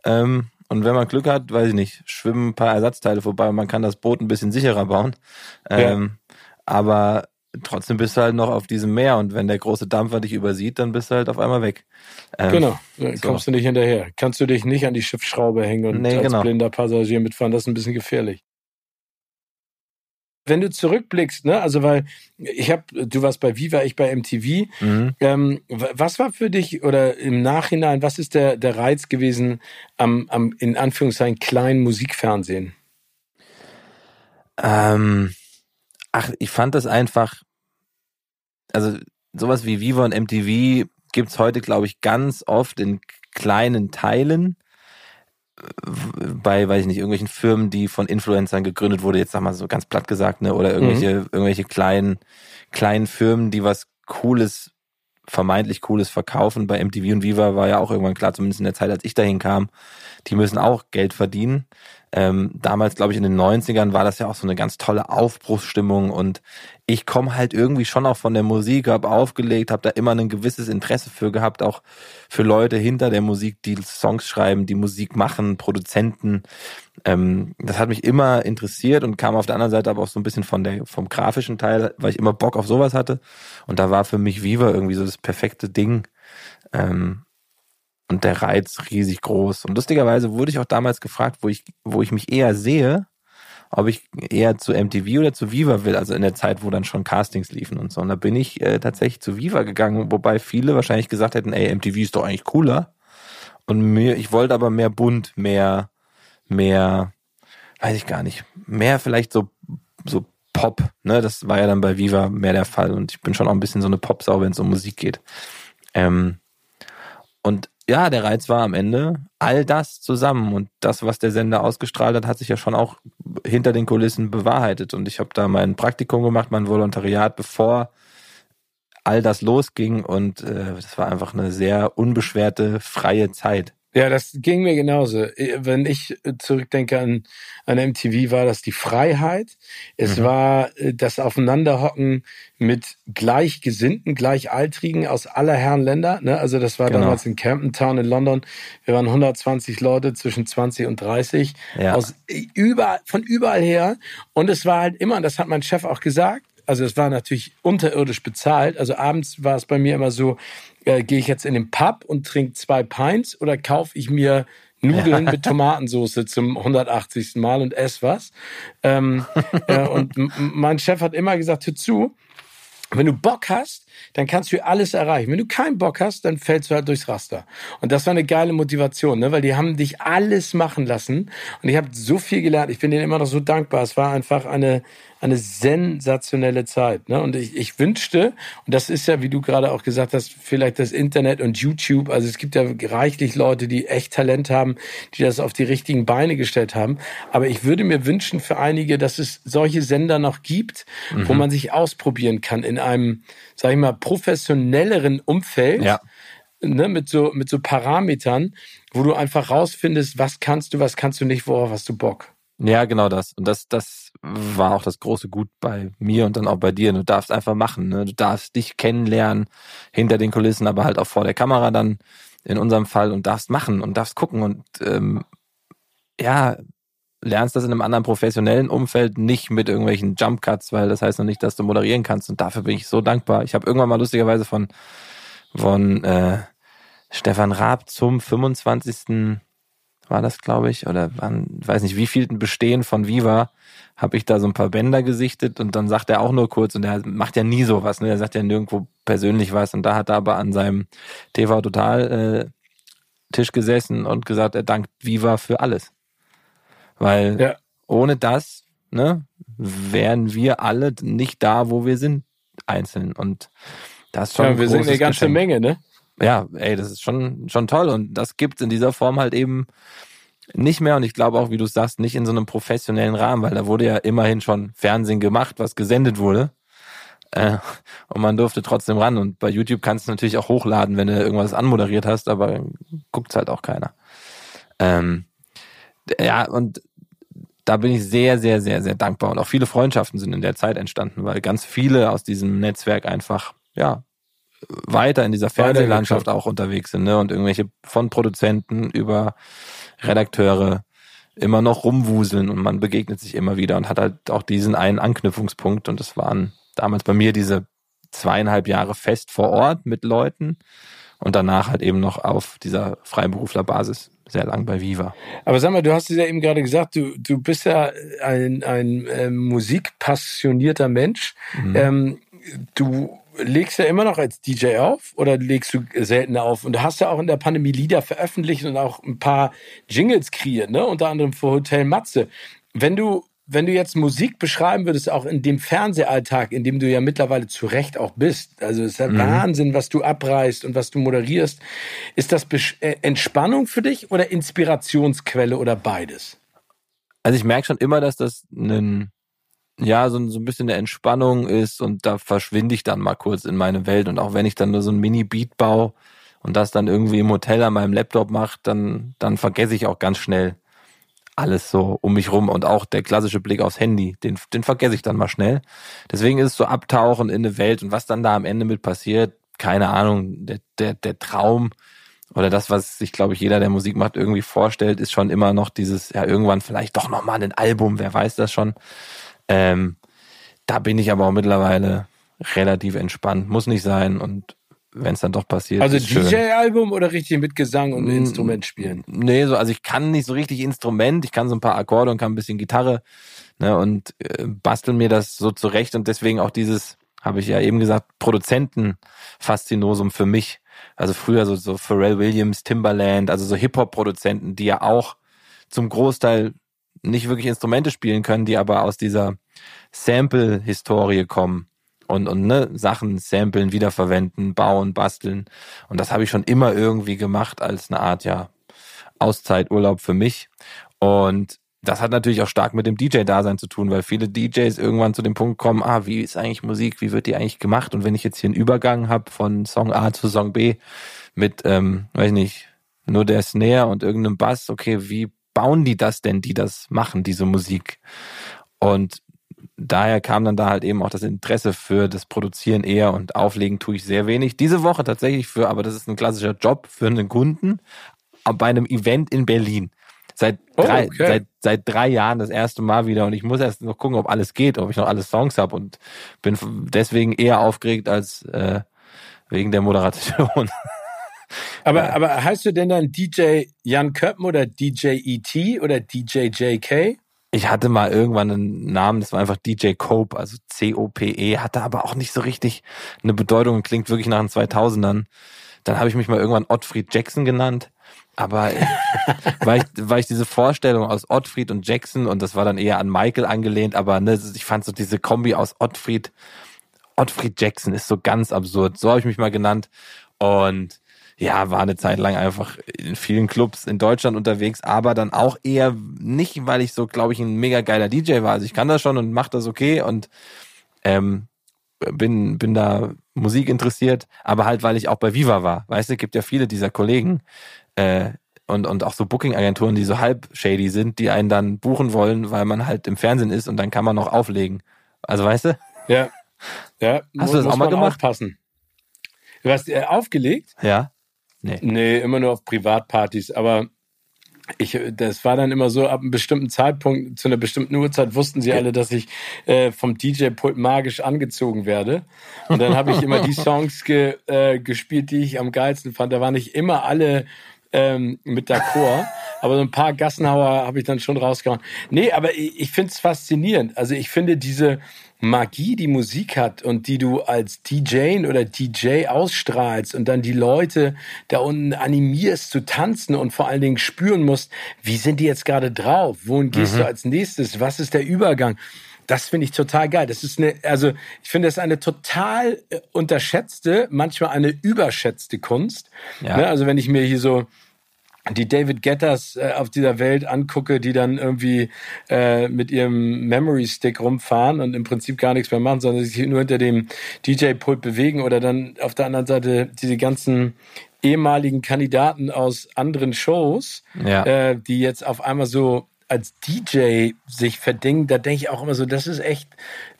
Ähm, und wenn man Glück hat, weiß ich nicht, schwimmen ein paar Ersatzteile vorbei und man kann das Boot ein bisschen sicherer bauen. Ähm, ja. Aber trotzdem bist du halt noch auf diesem Meer und wenn der große Dampfer dich übersieht, dann bist du halt auf einmal weg. Ähm, genau, dann so. kommst du nicht hinterher. Kannst du dich nicht an die Schiffsschraube hängen und nee, als genau. blinder Passagier mitfahren, das ist ein bisschen gefährlich wenn du zurückblickst, ne, also weil ich habe, du warst bei Viva, ich bei MTV. Mhm. Ähm, was war für dich oder im Nachhinein, was ist der, der Reiz gewesen am, am in Anführungszeichen kleinen Musikfernsehen? Ähm, ach, ich fand das einfach, also sowas wie Viva und MTV gibt's heute, glaube ich, ganz oft in kleinen Teilen bei, weiß ich nicht, irgendwelchen Firmen, die von Influencern gegründet wurde, jetzt sag mal so ganz platt gesagt, ne, oder irgendwelche, mhm. irgendwelche kleinen, kleinen Firmen, die was Cooles, vermeintlich Cooles verkaufen. Bei MTV und Viva war ja auch irgendwann klar, zumindest in der Zeit, als ich dahin kam, die müssen auch Geld verdienen. Ähm, damals, glaube ich, in den 90ern war das ja auch so eine ganz tolle Aufbruchsstimmung und ich komme halt irgendwie schon auch von der Musik, habe aufgelegt, habe da immer ein gewisses Interesse für gehabt, auch für Leute hinter der Musik, die Songs schreiben, die Musik machen, Produzenten. Ähm, das hat mich immer interessiert und kam auf der anderen Seite aber auch so ein bisschen von der vom grafischen Teil, weil ich immer Bock auf sowas hatte. Und da war für mich Viva irgendwie so das perfekte Ding. Ähm, und der Reiz riesig groß. Und lustigerweise wurde ich auch damals gefragt, wo ich, wo ich mich eher sehe, ob ich eher zu MTV oder zu Viva will, also in der Zeit, wo dann schon Castings liefen und so. Und da bin ich äh, tatsächlich zu Viva gegangen, wobei viele wahrscheinlich gesagt hätten, ey, MTV ist doch eigentlich cooler. Und mir, ich wollte aber mehr bunt, mehr, mehr, weiß ich gar nicht, mehr vielleicht so, so Pop, ne? Das war ja dann bei Viva mehr der Fall. Und ich bin schon auch ein bisschen so eine Popsau, wenn es um Musik geht. Ähm, und ja, der Reiz war am Ende all das zusammen und das, was der Sender ausgestrahlt hat, hat sich ja schon auch hinter den Kulissen bewahrheitet. Und ich habe da mein Praktikum gemacht, mein Volontariat, bevor all das losging und äh, das war einfach eine sehr unbeschwerte, freie Zeit. Ja, das ging mir genauso. Wenn ich zurückdenke an, an MTV, war das die Freiheit. Es mhm. war äh, das Aufeinanderhocken mit Gleichgesinnten, Gleichaltrigen aus aller Herren Länder. Ne? Also das war genau. damals in Camden Town in London. Wir waren 120 Leute zwischen 20 und 30 ja. aus überall, von überall her. Und es war halt immer, das hat mein Chef auch gesagt, also es war natürlich unterirdisch bezahlt. Also abends war es bei mir immer so, äh, gehe ich jetzt in den Pub und trinke zwei Pints oder kaufe ich mir Nudeln mit Tomatensauce zum 180. Mal und esse was. Ähm, äh, und mein Chef hat immer gesagt, hör zu, wenn du Bock hast, dann kannst du alles erreichen. Wenn du keinen Bock hast, dann fällst du halt durchs Raster. Und das war eine geile Motivation, ne? weil die haben dich alles machen lassen. Und ich habe so viel gelernt. Ich bin denen immer noch so dankbar. Es war einfach eine, eine sensationelle Zeit. Ne? Und ich, ich wünschte, und das ist ja, wie du gerade auch gesagt hast, vielleicht das Internet und YouTube. Also es gibt ja reichlich Leute, die echt Talent haben, die das auf die richtigen Beine gestellt haben. Aber ich würde mir wünschen für einige, dass es solche Sender noch gibt, mhm. wo man sich ausprobieren kann in einem, sag ich mal, professionelleren Umfeld. Ja. Ne, mit so mit so Parametern, wo du einfach rausfindest, was kannst du, was kannst du nicht, worauf hast du Bock. Ja, genau das. Und das, das war auch das große Gut bei mir und dann auch bei dir. Du darfst einfach machen. Ne? Du darfst dich kennenlernen hinter den Kulissen, aber halt auch vor der Kamera dann in unserem Fall und darfst machen und darfst gucken und ähm, ja, lernst das in einem anderen professionellen Umfeld nicht mit irgendwelchen Jump Cuts, weil das heißt noch nicht, dass du moderieren kannst. Und dafür bin ich so dankbar. Ich habe irgendwann mal lustigerweise von, von äh, Stefan Raab zum 25 war das, glaube ich, oder wann, weiß nicht, wie vielten Bestehen von Viva habe ich da so ein paar Bänder gesichtet und dann sagt er auch nur kurz und er macht ja nie sowas, ne? Er sagt ja nirgendwo persönlich was und da hat er aber an seinem TV Total äh, Tisch gesessen und gesagt, er dankt Viva für alles. Weil ja. ohne das, ne, wären wir alle nicht da, wo wir sind, einzeln. Und das ist schon. Ja, wir sind eine ganze Geschenk. Menge, ne? Ja, ey, das ist schon, schon toll. Und das gibt in dieser Form halt eben nicht mehr. Und ich glaube auch, wie du sagst, nicht in so einem professionellen Rahmen, weil da wurde ja immerhin schon Fernsehen gemacht, was gesendet wurde. Äh, und man durfte trotzdem ran. Und bei YouTube kannst du natürlich auch hochladen, wenn du irgendwas anmoderiert hast, aber guckt's halt auch keiner. Ähm, ja, und da bin ich sehr, sehr, sehr, sehr dankbar. Und auch viele Freundschaften sind in der Zeit entstanden, weil ganz viele aus diesem Netzwerk einfach, ja, weiter in dieser Fernsehlandschaft auch unterwegs sind, ne? Und irgendwelche von Produzenten über Redakteure immer noch rumwuseln und man begegnet sich immer wieder und hat halt auch diesen einen Anknüpfungspunkt. Und das waren damals bei mir diese zweieinhalb Jahre fest vor Ort mit Leuten und danach halt eben noch auf dieser Freiberuflerbasis sehr lang bei Viva. Aber sag mal, du hast es ja eben gerade gesagt, du, du bist ja ein, ein äh, musikpassionierter Mensch. Mhm. Ähm, du legst ja immer noch als DJ auf oder legst du seltener auf? Und du hast ja auch in der Pandemie Lieder veröffentlicht und auch ein paar Jingles kreiert, ne? Unter anderem für Hotel Matze. Wenn du, wenn du jetzt Musik beschreiben würdest, auch in dem Fernsehalltag, in dem du ja mittlerweile zu Recht auch bist, also es ist ja mhm. Wahnsinn, was du abreißt und was du moderierst. Ist das äh, Entspannung für dich oder Inspirationsquelle oder beides? Also ich merke schon immer, dass das ein ja, so, so ein bisschen eine Entspannung ist und da verschwinde ich dann mal kurz in meine Welt. Und auch wenn ich dann nur so ein Mini-Beat baue und das dann irgendwie im Hotel an meinem Laptop mache, dann, dann vergesse ich auch ganz schnell alles so um mich rum und auch der klassische Blick aufs Handy, den, den vergesse ich dann mal schnell. Deswegen ist es so abtauchen in eine Welt und was dann da am Ende mit passiert, keine Ahnung, der, der, der Traum oder das, was sich, glaube ich, jeder, der Musik macht, irgendwie vorstellt, ist schon immer noch dieses, ja, irgendwann vielleicht doch nochmal ein Album, wer weiß das schon. Ähm, da bin ich aber auch mittlerweile relativ entspannt. Muss nicht sein und wenn es dann doch passiert. Also DJ-Album oder richtig mit Gesang und mm, Instrument spielen? Nee, so, also ich kann nicht so richtig Instrument, ich kann so ein paar Akkorde und kann ein bisschen Gitarre ne, und äh, bastel mir das so zurecht und deswegen auch dieses, habe ich ja eben gesagt, Produzenten-Faszinosum für mich. Also früher so, so Pharrell Williams, Timbaland, also so Hip-Hop-Produzenten, die ja auch zum Großteil nicht wirklich Instrumente spielen können, die aber aus dieser Sample-Historie kommen und, und ne, Sachen samplen, wiederverwenden, bauen, basteln. Und das habe ich schon immer irgendwie gemacht als eine Art, ja, Auszeiturlaub für mich. Und das hat natürlich auch stark mit dem DJ-Dasein zu tun, weil viele DJs irgendwann zu dem Punkt kommen, ah, wie ist eigentlich Musik, wie wird die eigentlich gemacht? Und wenn ich jetzt hier einen Übergang habe von Song A zu Song B mit, ähm, weiß nicht, nur der Snare und irgendeinem Bass, okay, wie bauen die das denn, die das machen, diese Musik? Und daher kam dann da halt eben auch das Interesse für das Produzieren eher und Auflegen tue ich sehr wenig. Diese Woche tatsächlich für, aber das ist ein klassischer Job für einen Kunden bei einem Event in Berlin. Seit oh, drei, okay. seit, seit drei Jahren das erste Mal wieder und ich muss erst noch gucken, ob alles geht, ob ich noch alle Songs habe und bin deswegen eher aufgeregt als äh, wegen der Moderation. Aber, aber heißt du denn dann DJ Jan Köppen oder DJ ET oder DJ JK? Ich hatte mal irgendwann einen Namen, das war einfach DJ Cope, also C-O-P-E, hatte aber auch nicht so richtig eine Bedeutung und klingt wirklich nach den 2000ern. Dann habe ich mich mal irgendwann Ottfried Jackson genannt. aber weil, ich, weil ich diese Vorstellung aus Ottfried und Jackson und das war dann eher an Michael angelehnt, aber ne, ich fand so diese Kombi aus Ottfried, Ottfried Jackson ist so ganz absurd. So habe ich mich mal genannt. Und ja, war eine Zeit lang einfach in vielen Clubs in Deutschland unterwegs, aber dann auch eher nicht, weil ich so, glaube ich, ein mega geiler DJ war. Also ich kann das schon und mache das okay und ähm, bin, bin da Musik interessiert, aber halt, weil ich auch bei Viva war. Weißt du, gibt ja viele dieser Kollegen äh, und, und auch so Booking-Agenturen, die so halb shady sind, die einen dann buchen wollen, weil man halt im Fernsehen ist und dann kann man noch auflegen. Also weißt du? Ja. Ja, Hast du das auch mal gemacht? Aufpassen. Du hast äh, aufgelegt? Ja. Nee. Nee, immer nur auf Privatpartys, aber ich, das war dann immer so, ab einem bestimmten Zeitpunkt, zu einer bestimmten Uhrzeit wussten sie alle, dass ich äh, vom DJ-Pult magisch angezogen werde. Und dann habe ich immer die Songs ge, äh, gespielt, die ich am geilsten fand. Da waren nicht immer alle ähm, mit d'accord, aber so ein paar Gassenhauer habe ich dann schon rausgehauen. Nee, aber ich, ich finde es faszinierend. Also ich finde diese Magie, die Musik hat und die du als DJ oder DJ ausstrahlst und dann die Leute da unten animierst zu tanzen und vor allen Dingen spüren musst, wie sind die jetzt gerade drauf? Wohin gehst mhm. du als nächstes? Was ist der Übergang? Das finde ich total geil. Das ist eine, also ich finde das eine total äh, unterschätzte, manchmal eine überschätzte Kunst. Ja. Ne? Also wenn ich mir hier so die David Getters äh, auf dieser Welt angucke, die dann irgendwie äh, mit ihrem Memory Stick rumfahren und im Prinzip gar nichts mehr machen, sondern sich nur hinter dem DJ-Pult bewegen oder dann auf der anderen Seite diese ganzen ehemaligen Kandidaten aus anderen Shows, ja. äh, die jetzt auf einmal so als DJ sich verdingen, da denke ich auch immer so, das ist echt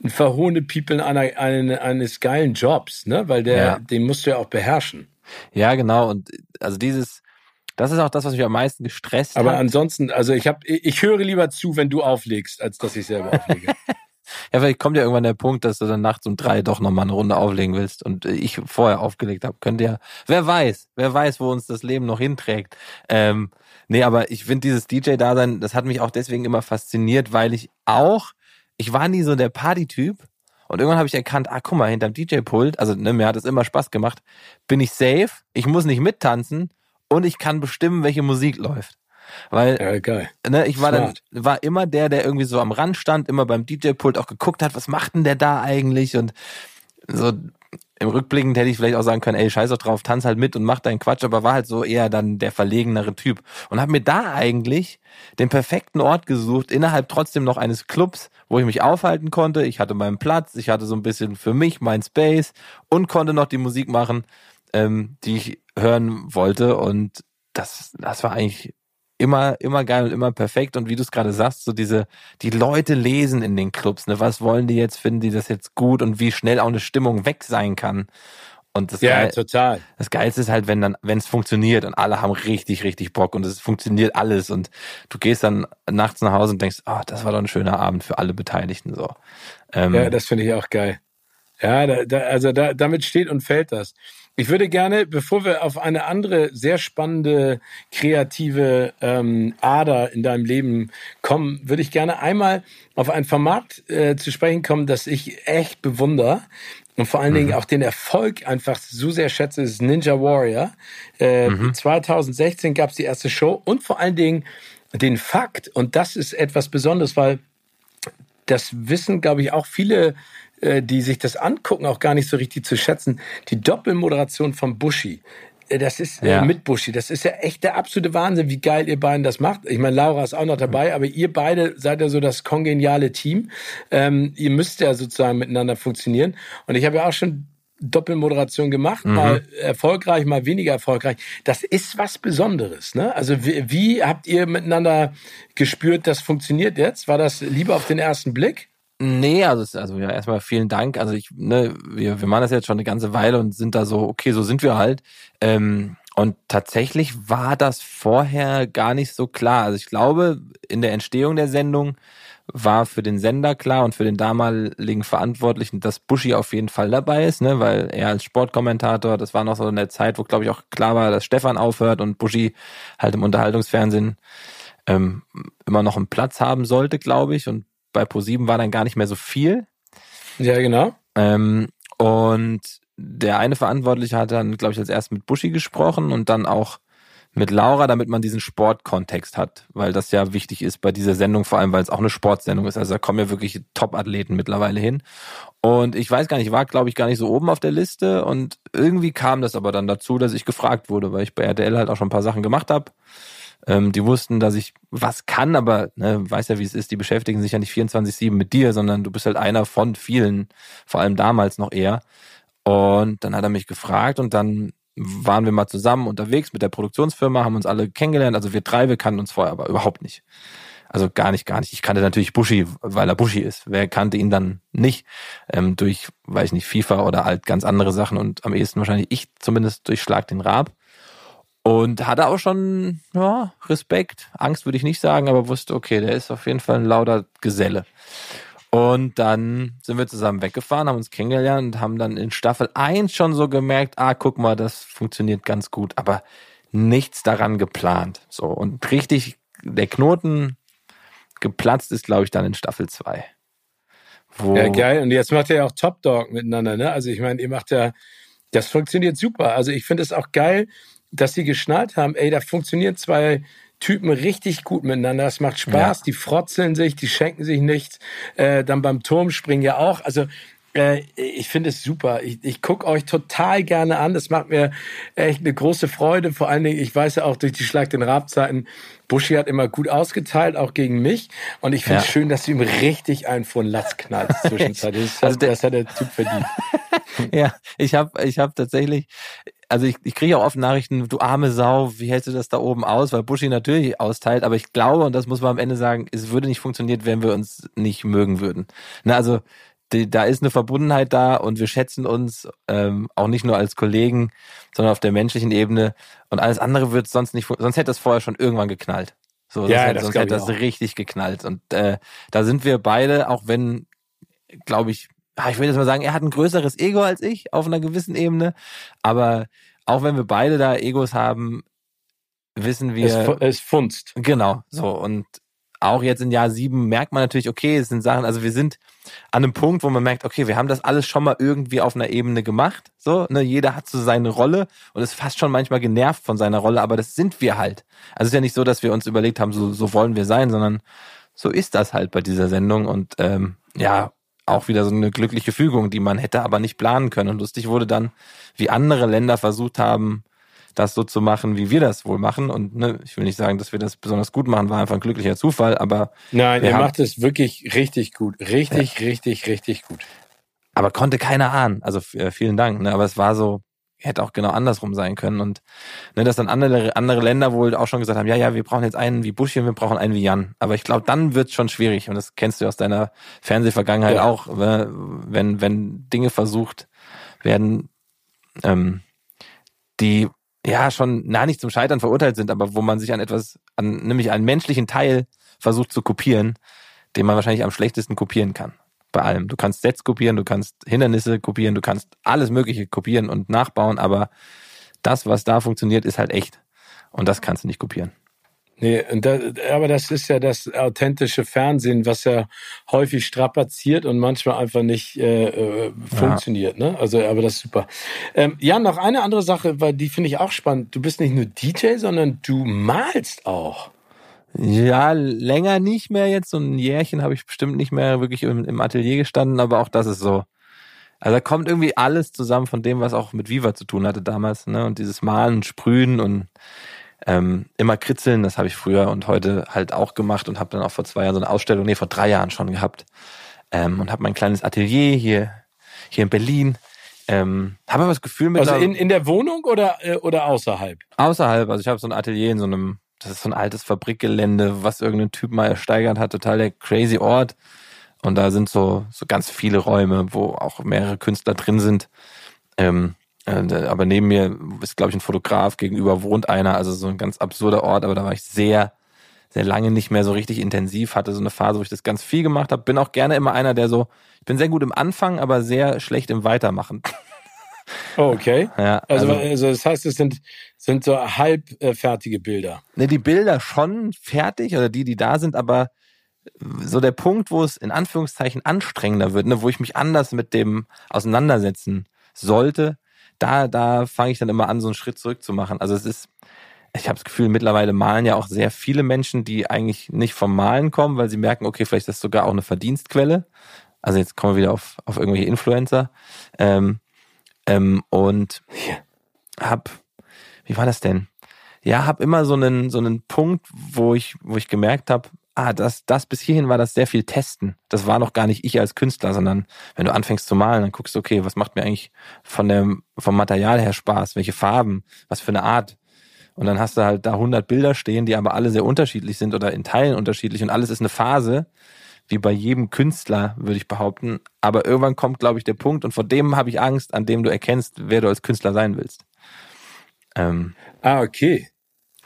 ein verhohne People einer, einer, eines geilen Jobs, ne? Weil der, ja. den musst du ja auch beherrschen. Ja, genau. Und also dieses, das ist auch das, was mich am meisten gestresst Aber hat. Aber ansonsten, also ich habe, ich höre lieber zu, wenn du auflegst, als dass ich selber auflege. ja, vielleicht kommt ja irgendwann der Punkt, dass du dann nachts um drei doch nochmal eine Runde auflegen willst und ich vorher aufgelegt habe. Könnte ja, wer weiß, wer weiß, wo uns das Leben noch hinträgt. Ähm, nee, aber ich finde dieses DJ-Dasein, das hat mich auch deswegen immer fasziniert, weil ich auch, ich war nie so der Party-Typ, und irgendwann habe ich erkannt, ah, guck mal, hinterm DJ-Pult, also ne, mir hat es immer Spaß gemacht, bin ich safe, ich muss nicht mittanzen und ich kann bestimmen, welche Musik läuft. Weil ja. Ne, ich war Smart. dann war immer der, der irgendwie so am Rand stand, immer beim DJ-Pult auch geguckt hat, was macht denn der da eigentlich und so im Rückblickend hätte ich vielleicht auch sagen können, ey, scheiß doch drauf, tanz halt mit und mach deinen Quatsch, aber war halt so eher dann der verlegenere Typ und habe mir da eigentlich den perfekten Ort gesucht, innerhalb trotzdem noch eines Clubs, wo ich mich aufhalten konnte. Ich hatte meinen Platz, ich hatte so ein bisschen für mich mein Space und konnte noch die Musik machen ähm, die ich hören wollte. Und das, das war eigentlich immer, immer geil und immer perfekt. Und wie du es gerade sagst, so diese, die Leute lesen in den Clubs, ne? Was wollen die jetzt? Finden die das jetzt gut? Und wie schnell auch eine Stimmung weg sein kann. Und das ja, Geil, total. Das Geilste ist halt, wenn dann, wenn es funktioniert und alle haben richtig, richtig Bock und es funktioniert alles und du gehst dann nachts nach Hause und denkst, ah, oh, das war doch ein schöner Abend für alle Beteiligten so. Ähm, ja, das finde ich auch geil. Ja, da, da, also da, damit steht und fällt das. Ich würde gerne, bevor wir auf eine andere sehr spannende kreative ähm, Ader in deinem Leben kommen, würde ich gerne einmal auf ein Format äh, zu sprechen kommen, das ich echt bewundere und vor allen mhm. Dingen auch den Erfolg einfach so sehr schätze, ist Ninja Warrior. Äh, mhm. 2016 gab es die erste Show und vor allen Dingen den Fakt, und das ist etwas Besonderes, weil das wissen, glaube ich, auch viele die sich das angucken, auch gar nicht so richtig zu schätzen. Die Doppelmoderation von Buschi. Äh, das ist äh, ja. mit Buschi. Das ist ja echt der absolute Wahnsinn, wie geil ihr beiden das macht. Ich meine, Laura ist auch noch dabei, aber ihr beide seid ja so das kongeniale Team. Ähm, ihr müsst ja sozusagen miteinander funktionieren. Und ich habe ja auch schon Doppelmoderation gemacht, mhm. mal erfolgreich, mal weniger erfolgreich. Das ist was Besonderes. Ne? Also wie, wie habt ihr miteinander gespürt, das funktioniert jetzt? War das lieber auf den ersten Blick? Nee, also, also ja, erstmal vielen Dank. Also ich, ne, wir, wir machen das jetzt schon eine ganze Weile und sind da so, okay, so sind wir halt. Ähm, und tatsächlich war das vorher gar nicht so klar. Also ich glaube, in der Entstehung der Sendung war für den Sender klar und für den damaligen Verantwortlichen, dass Buschi auf jeden Fall dabei ist, ne, weil er als Sportkommentator, das war noch so in der Zeit, wo glaube ich auch klar war, dass Stefan aufhört und Buschi halt im Unterhaltungsfernsehen ähm, immer noch einen Platz haben sollte, glaube ich. Und bei ProSieben war dann gar nicht mehr so viel. Ja, genau. Ähm, und der eine Verantwortliche hat dann, glaube ich, als erst mit Buschi gesprochen und dann auch mit Laura, damit man diesen Sportkontext hat, weil das ja wichtig ist bei dieser Sendung, vor allem weil es auch eine Sportsendung ist. Also da kommen ja wirklich Top-Athleten mittlerweile hin. Und ich weiß gar nicht, war glaube ich gar nicht so oben auf der Liste und irgendwie kam das aber dann dazu, dass ich gefragt wurde, weil ich bei RTL halt auch schon ein paar Sachen gemacht habe. Ähm, die wussten, dass ich was kann, aber ne, weiß ja, wie es ist, die beschäftigen sich ja nicht 24-7 mit dir, sondern du bist halt einer von vielen, vor allem damals noch eher. Und dann hat er mich gefragt und dann waren wir mal zusammen unterwegs mit der Produktionsfirma, haben uns alle kennengelernt. Also wir drei, wir kannten uns vorher aber überhaupt nicht. Also gar nicht, gar nicht. Ich kannte natürlich Buschi, weil er Buschi ist. Wer kannte ihn dann nicht? Ähm, durch, weiß ich nicht, FIFA oder halt ganz andere Sachen und am ehesten wahrscheinlich ich zumindest durch Schlag den Rab. Und hatte auch schon ja, Respekt, Angst würde ich nicht sagen, aber wusste, okay, der ist auf jeden Fall ein lauter Geselle. Und dann sind wir zusammen weggefahren, haben uns kennengelernt und haben dann in Staffel 1 schon so gemerkt, ah, guck mal, das funktioniert ganz gut, aber nichts daran geplant. So, und richtig der Knoten geplatzt ist, glaube ich, dann in Staffel 2. ja, geil. Und jetzt macht ihr ja auch Top Dog miteinander, ne? Also ich meine, ihr macht ja, das funktioniert super. Also ich finde es auch geil, dass sie geschnallt haben, ey, da funktionieren zwei Typen richtig gut miteinander. Es macht Spaß. Ja. Die frotzeln sich, die schenken sich nichts. Äh, dann beim Turmspringen ja auch. Also äh, ich finde es super. Ich, ich gucke euch total gerne an. Das macht mir echt eine große Freude. Vor allen Dingen, ich weiß ja auch durch die Schlag den Rabzeiten, Buschi hat immer gut ausgeteilt, auch gegen mich. Und ich finde es ja. schön, dass du ihm richtig einen von Latz knallt zwischenzeitlich. Das, also das hat der Typ verdient. ja, ich habe ich hab tatsächlich, also ich, ich kriege auch oft Nachrichten, du arme Sau, wie hältst du das da oben aus? Weil Buschi natürlich austeilt, aber ich glaube, und das muss man am Ende sagen, es würde nicht funktionieren, wenn wir uns nicht mögen würden. Na, also die, da ist eine Verbundenheit da und wir schätzen uns ähm, auch nicht nur als Kollegen, sondern auf der menschlichen Ebene. Und alles andere wird sonst nicht, sonst hätte es vorher schon irgendwann geknallt. So, sonst ja, hätte, sonst hätte das richtig geknallt. Und äh, da sind wir beide, auch wenn, glaube ich, Ah, ich würde jetzt mal sagen, er hat ein größeres Ego als ich auf einer gewissen Ebene. Aber auch wenn wir beide da Egos haben, wissen wir. Es, es funzt. Genau, so. Und auch jetzt in Jahr sieben merkt man natürlich, okay, es sind Sachen, also wir sind an einem Punkt, wo man merkt, okay, wir haben das alles schon mal irgendwie auf einer Ebene gemacht. So, ne, jeder hat so seine Rolle und ist fast schon manchmal genervt von seiner Rolle, aber das sind wir halt. Also es ist ja nicht so, dass wir uns überlegt haben, so, so wollen wir sein, sondern so ist das halt bei dieser Sendung. Und ähm, ja, auch wieder so eine glückliche Fügung, die man hätte aber nicht planen können. Und lustig wurde dann, wie andere Länder versucht haben, das so zu machen, wie wir das wohl machen. Und ne, ich will nicht sagen, dass wir das besonders gut machen, war einfach ein glücklicher Zufall, aber. Nein, ihr macht es wirklich richtig gut. Richtig, ja. richtig, richtig gut. Aber konnte keiner ahnen. Also äh, vielen Dank. Ne? Aber es war so, hätte auch genau andersrum sein können. Und ne, dass dann andere, andere Länder wohl auch schon gesagt haben, ja, ja, wir brauchen jetzt einen wie Buschi und wir brauchen einen wie Jan. Aber ich glaube, dann wird's schon schwierig. Und das kennst du aus deiner Fernsehvergangenheit ja. auch, ne, wenn, wenn Dinge versucht werden, ähm, die ja schon na nicht zum Scheitern verurteilt sind, aber wo man sich an etwas, an nämlich einen menschlichen Teil versucht zu kopieren, den man wahrscheinlich am schlechtesten kopieren kann bei allem. Du kannst Sets kopieren, du kannst Hindernisse kopieren, du kannst alles Mögliche kopieren und nachbauen, aber das, was da funktioniert, ist halt echt. Und das kannst du nicht kopieren. Nee, das, aber das ist ja das authentische Fernsehen, was ja häufig strapaziert und manchmal einfach nicht äh, äh funktioniert. Ja. Ne? Also, aber das ist super. Ähm, ja, noch eine andere Sache, weil die finde ich auch spannend. Du bist nicht nur DJ, sondern du malst auch. Ja, länger nicht mehr jetzt. So ein Jährchen habe ich bestimmt nicht mehr wirklich im, im, Atelier gestanden, aber auch das ist so. Also da kommt irgendwie alles zusammen von dem, was auch mit Viva zu tun hatte damals. Ne? Und dieses Malen, Sprühen und ähm, immer kritzeln, das habe ich früher und heute halt auch gemacht und habe dann auch vor zwei Jahren so eine Ausstellung, nee, vor drei Jahren schon gehabt. Ähm, und habe mein kleines Atelier hier, hier in Berlin. Ähm, habe aber das Gefühl mit. Also in, in der Wohnung oder, äh, oder außerhalb? Außerhalb. Also ich habe so ein Atelier in so einem das ist so ein altes Fabrikgelände, was irgendein Typ mal ersteigert hat, total der crazy Ort. Und da sind so, so ganz viele Räume, wo auch mehrere Künstler drin sind. Ähm, äh, aber neben mir ist, glaube ich, ein Fotograf, gegenüber wohnt einer, also so ein ganz absurder Ort, aber da war ich sehr, sehr lange nicht mehr so richtig intensiv, hatte so eine Phase, wo ich das ganz viel gemacht habe. Bin auch gerne immer einer, der so, ich bin sehr gut im Anfang, aber sehr schlecht im Weitermachen. Oh, okay. Ja, also, also, also das heißt, es sind, sind so halbfertige Bilder. Ne, die Bilder schon fertig oder die, die da sind, aber so der Punkt, wo es in Anführungszeichen anstrengender wird, ne, wo ich mich anders mit dem auseinandersetzen sollte, da, da fange ich dann immer an, so einen Schritt zurück zu machen. Also es ist, ich habe das Gefühl, mittlerweile malen ja auch sehr viele Menschen, die eigentlich nicht vom Malen kommen, weil sie merken, okay, vielleicht ist das sogar auch eine Verdienstquelle. Also jetzt kommen wir wieder auf, auf irgendwelche Influencer. Ähm, ähm, und hab, wie war das denn? Ja, hab immer so einen, so einen Punkt, wo ich, wo ich gemerkt habe, ah, das, das bis hierhin war das sehr viel Testen. Das war noch gar nicht ich als Künstler, sondern wenn du anfängst zu malen, dann guckst du, okay, was macht mir eigentlich von dem, vom Material her Spaß? Welche Farben? Was für eine Art? Und dann hast du halt da 100 Bilder stehen, die aber alle sehr unterschiedlich sind oder in Teilen unterschiedlich und alles ist eine Phase, wie bei jedem Künstler, würde ich behaupten. Aber irgendwann kommt, glaube ich, der Punkt und vor dem habe ich Angst, an dem du erkennst, wer du als Künstler sein willst. Ähm, ah, okay.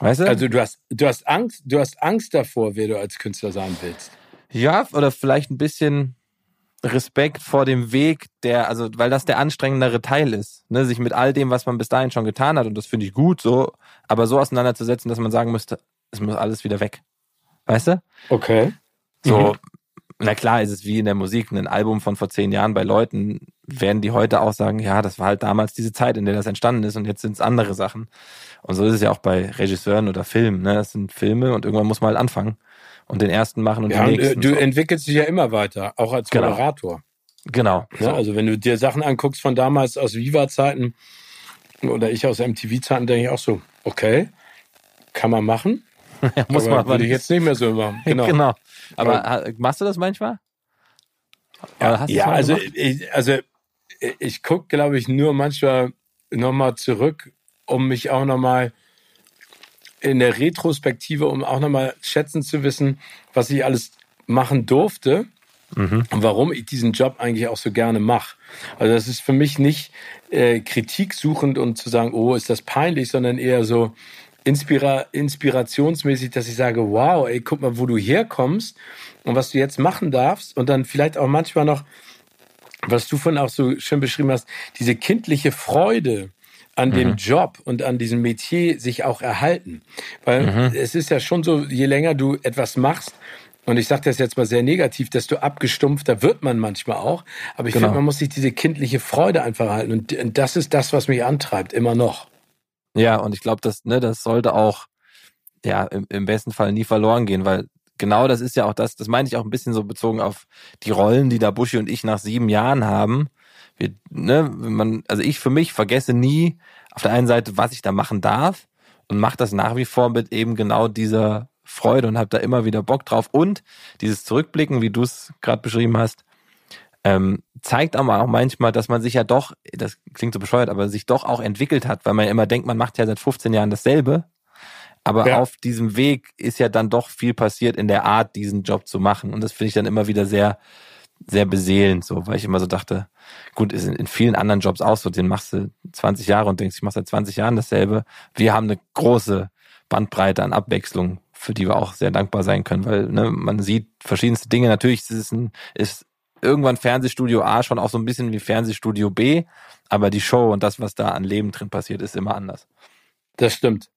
Weißt du? Also du hast, du hast Angst, du hast Angst davor, wer du als Künstler sein willst. Ja, oder vielleicht ein bisschen Respekt vor dem Weg, der, also weil das der anstrengendere Teil ist, ne, sich mit all dem, was man bis dahin schon getan hat, und das finde ich gut, so, aber so auseinanderzusetzen, dass man sagen müsste, es muss alles wieder weg. Weißt du? Okay. So, mhm. na klar ist es wie in der Musik, ein Album von vor zehn Jahren bei Leuten, werden die heute auch sagen, ja, das war halt damals diese Zeit, in der das entstanden ist und jetzt sind es andere Sachen. Und so ist es ja auch bei Regisseuren oder Filmen, ne? Das sind Filme und irgendwann muss man halt anfangen und den ersten machen und ja, den nächsten. Und, du so. entwickelst dich ja immer weiter, auch als genau. Moderator. Genau. Ja, so. Also wenn du dir Sachen anguckst von damals aus Viva-Zeiten oder ich aus MTV-Zeiten, denke ich auch so, okay, kann man machen. ja, muss aber man würde ich jetzt nicht mehr so machen. Genau. genau. Aber ja. machst du das manchmal? Ja, ja also, ich, also ich gucke, glaube ich, nur manchmal nochmal zurück, um mich auch nochmal in der Retrospektive, um auch nochmal schätzen zu wissen, was ich alles machen durfte mhm. und warum ich diesen Job eigentlich auch so gerne mache. Also das ist für mich nicht äh, kritiksuchend und zu sagen, oh, ist das peinlich, sondern eher so inspira inspirationsmäßig, dass ich sage, wow, ey, guck mal, wo du herkommst und was du jetzt machen darfst und dann vielleicht auch manchmal noch, was du vorhin auch so schön beschrieben hast, diese kindliche Freude, an mhm. dem Job und an diesem Metier sich auch erhalten. Weil mhm. es ist ja schon so, je länger du etwas machst, und ich sage das jetzt mal sehr negativ, desto abgestumpfter wird man manchmal auch. Aber ich genau. finde, man muss sich diese kindliche Freude einfach halten. Und das ist das, was mich antreibt, immer noch. Ja, und ich glaube, das, ne, das sollte auch ja im, im besten Fall nie verloren gehen, weil genau das ist ja auch das, das meine ich auch ein bisschen so bezogen auf die Rollen, die da Buschi und ich nach sieben Jahren haben wir, ne, man, also ich für mich vergesse nie auf der einen Seite, was ich da machen darf und mache das nach wie vor mit eben genau dieser Freude und habe da immer wieder Bock drauf. Und dieses Zurückblicken, wie du es gerade beschrieben hast, ähm, zeigt aber auch manchmal, dass man sich ja doch, das klingt so bescheuert, aber sich doch auch entwickelt hat, weil man ja immer denkt, man macht ja seit 15 Jahren dasselbe. Aber ja. auf diesem Weg ist ja dann doch viel passiert in der Art, diesen Job zu machen. Und das finde ich dann immer wieder sehr, sehr beseelend, so, weil ich immer so dachte, gut, ist in, vielen anderen Jobs auch so, den machst du 20 Jahre und denkst, ich mache seit 20 Jahren dasselbe. Wir haben eine große Bandbreite an Abwechslung, für die wir auch sehr dankbar sein können, weil ne, man sieht verschiedenste Dinge. Natürlich ist es ein, ist irgendwann Fernsehstudio A schon auch so ein bisschen wie Fernsehstudio B, aber die Show und das, was da an Leben drin passiert, ist immer anders. Das stimmt.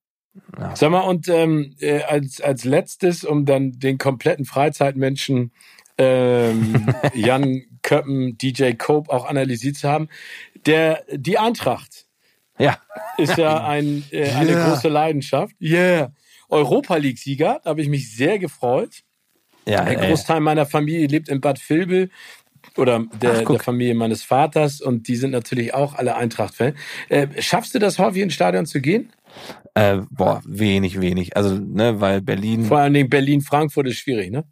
Ja. Sag mal, und ähm, äh, als, als letztes, um dann den kompletten Freizeitmenschen ähm, Jan Köppen, DJ Cope auch analysiert zu haben. Der, die Eintracht ja. ist ja ein, äh, eine yeah. große Leidenschaft. Yeah. Europa League-Sieger, da habe ich mich sehr gefreut. Ja, ein Großteil meiner Familie lebt in Bad Vilbel oder der, Ach, der, Familie meines Vaters und die sind natürlich auch alle Eintracht-Fan. Äh, schaffst du das häufig ins Stadion zu gehen? Äh, boah, wenig, wenig. Also, ne, weil Berlin. Vor allen Dingen Berlin-Frankfurt ist schwierig, ne?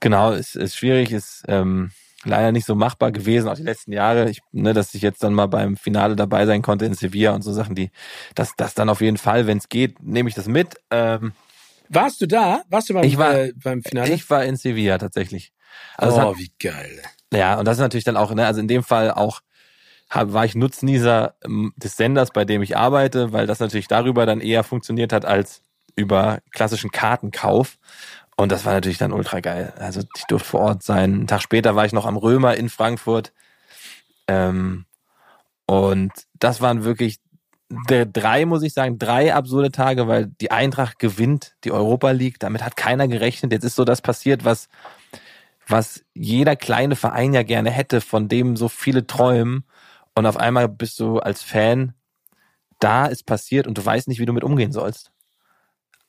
Genau, ist, ist schwierig, ist ähm, leider nicht so machbar gewesen, auch die letzten Jahre. Ich, ne, dass ich jetzt dann mal beim Finale dabei sein konnte in Sevilla und so Sachen, die, das, das dann auf jeden Fall, wenn es geht, nehme ich das mit. Ähm, Warst du da? Warst du beim, ich war, äh, beim Finale? Ich war in Sevilla tatsächlich. Also oh, hat, wie geil. Ja, und das ist natürlich dann auch, ne, also in dem Fall auch hab, war ich Nutznießer ähm, des Senders, bei dem ich arbeite, weil das natürlich darüber dann eher funktioniert hat als über klassischen Kartenkauf. Und das war natürlich dann ultra geil. Also ich durfte vor Ort sein. Einen Tag später war ich noch am Römer in Frankfurt. Ähm, und das waren wirklich drei, muss ich sagen, drei absurde Tage, weil die Eintracht gewinnt die Europa League. Damit hat keiner gerechnet. Jetzt ist so das passiert, was, was jeder kleine Verein ja gerne hätte, von dem so viele träumen. Und auf einmal bist du als Fan, da ist passiert und du weißt nicht, wie du mit umgehen sollst.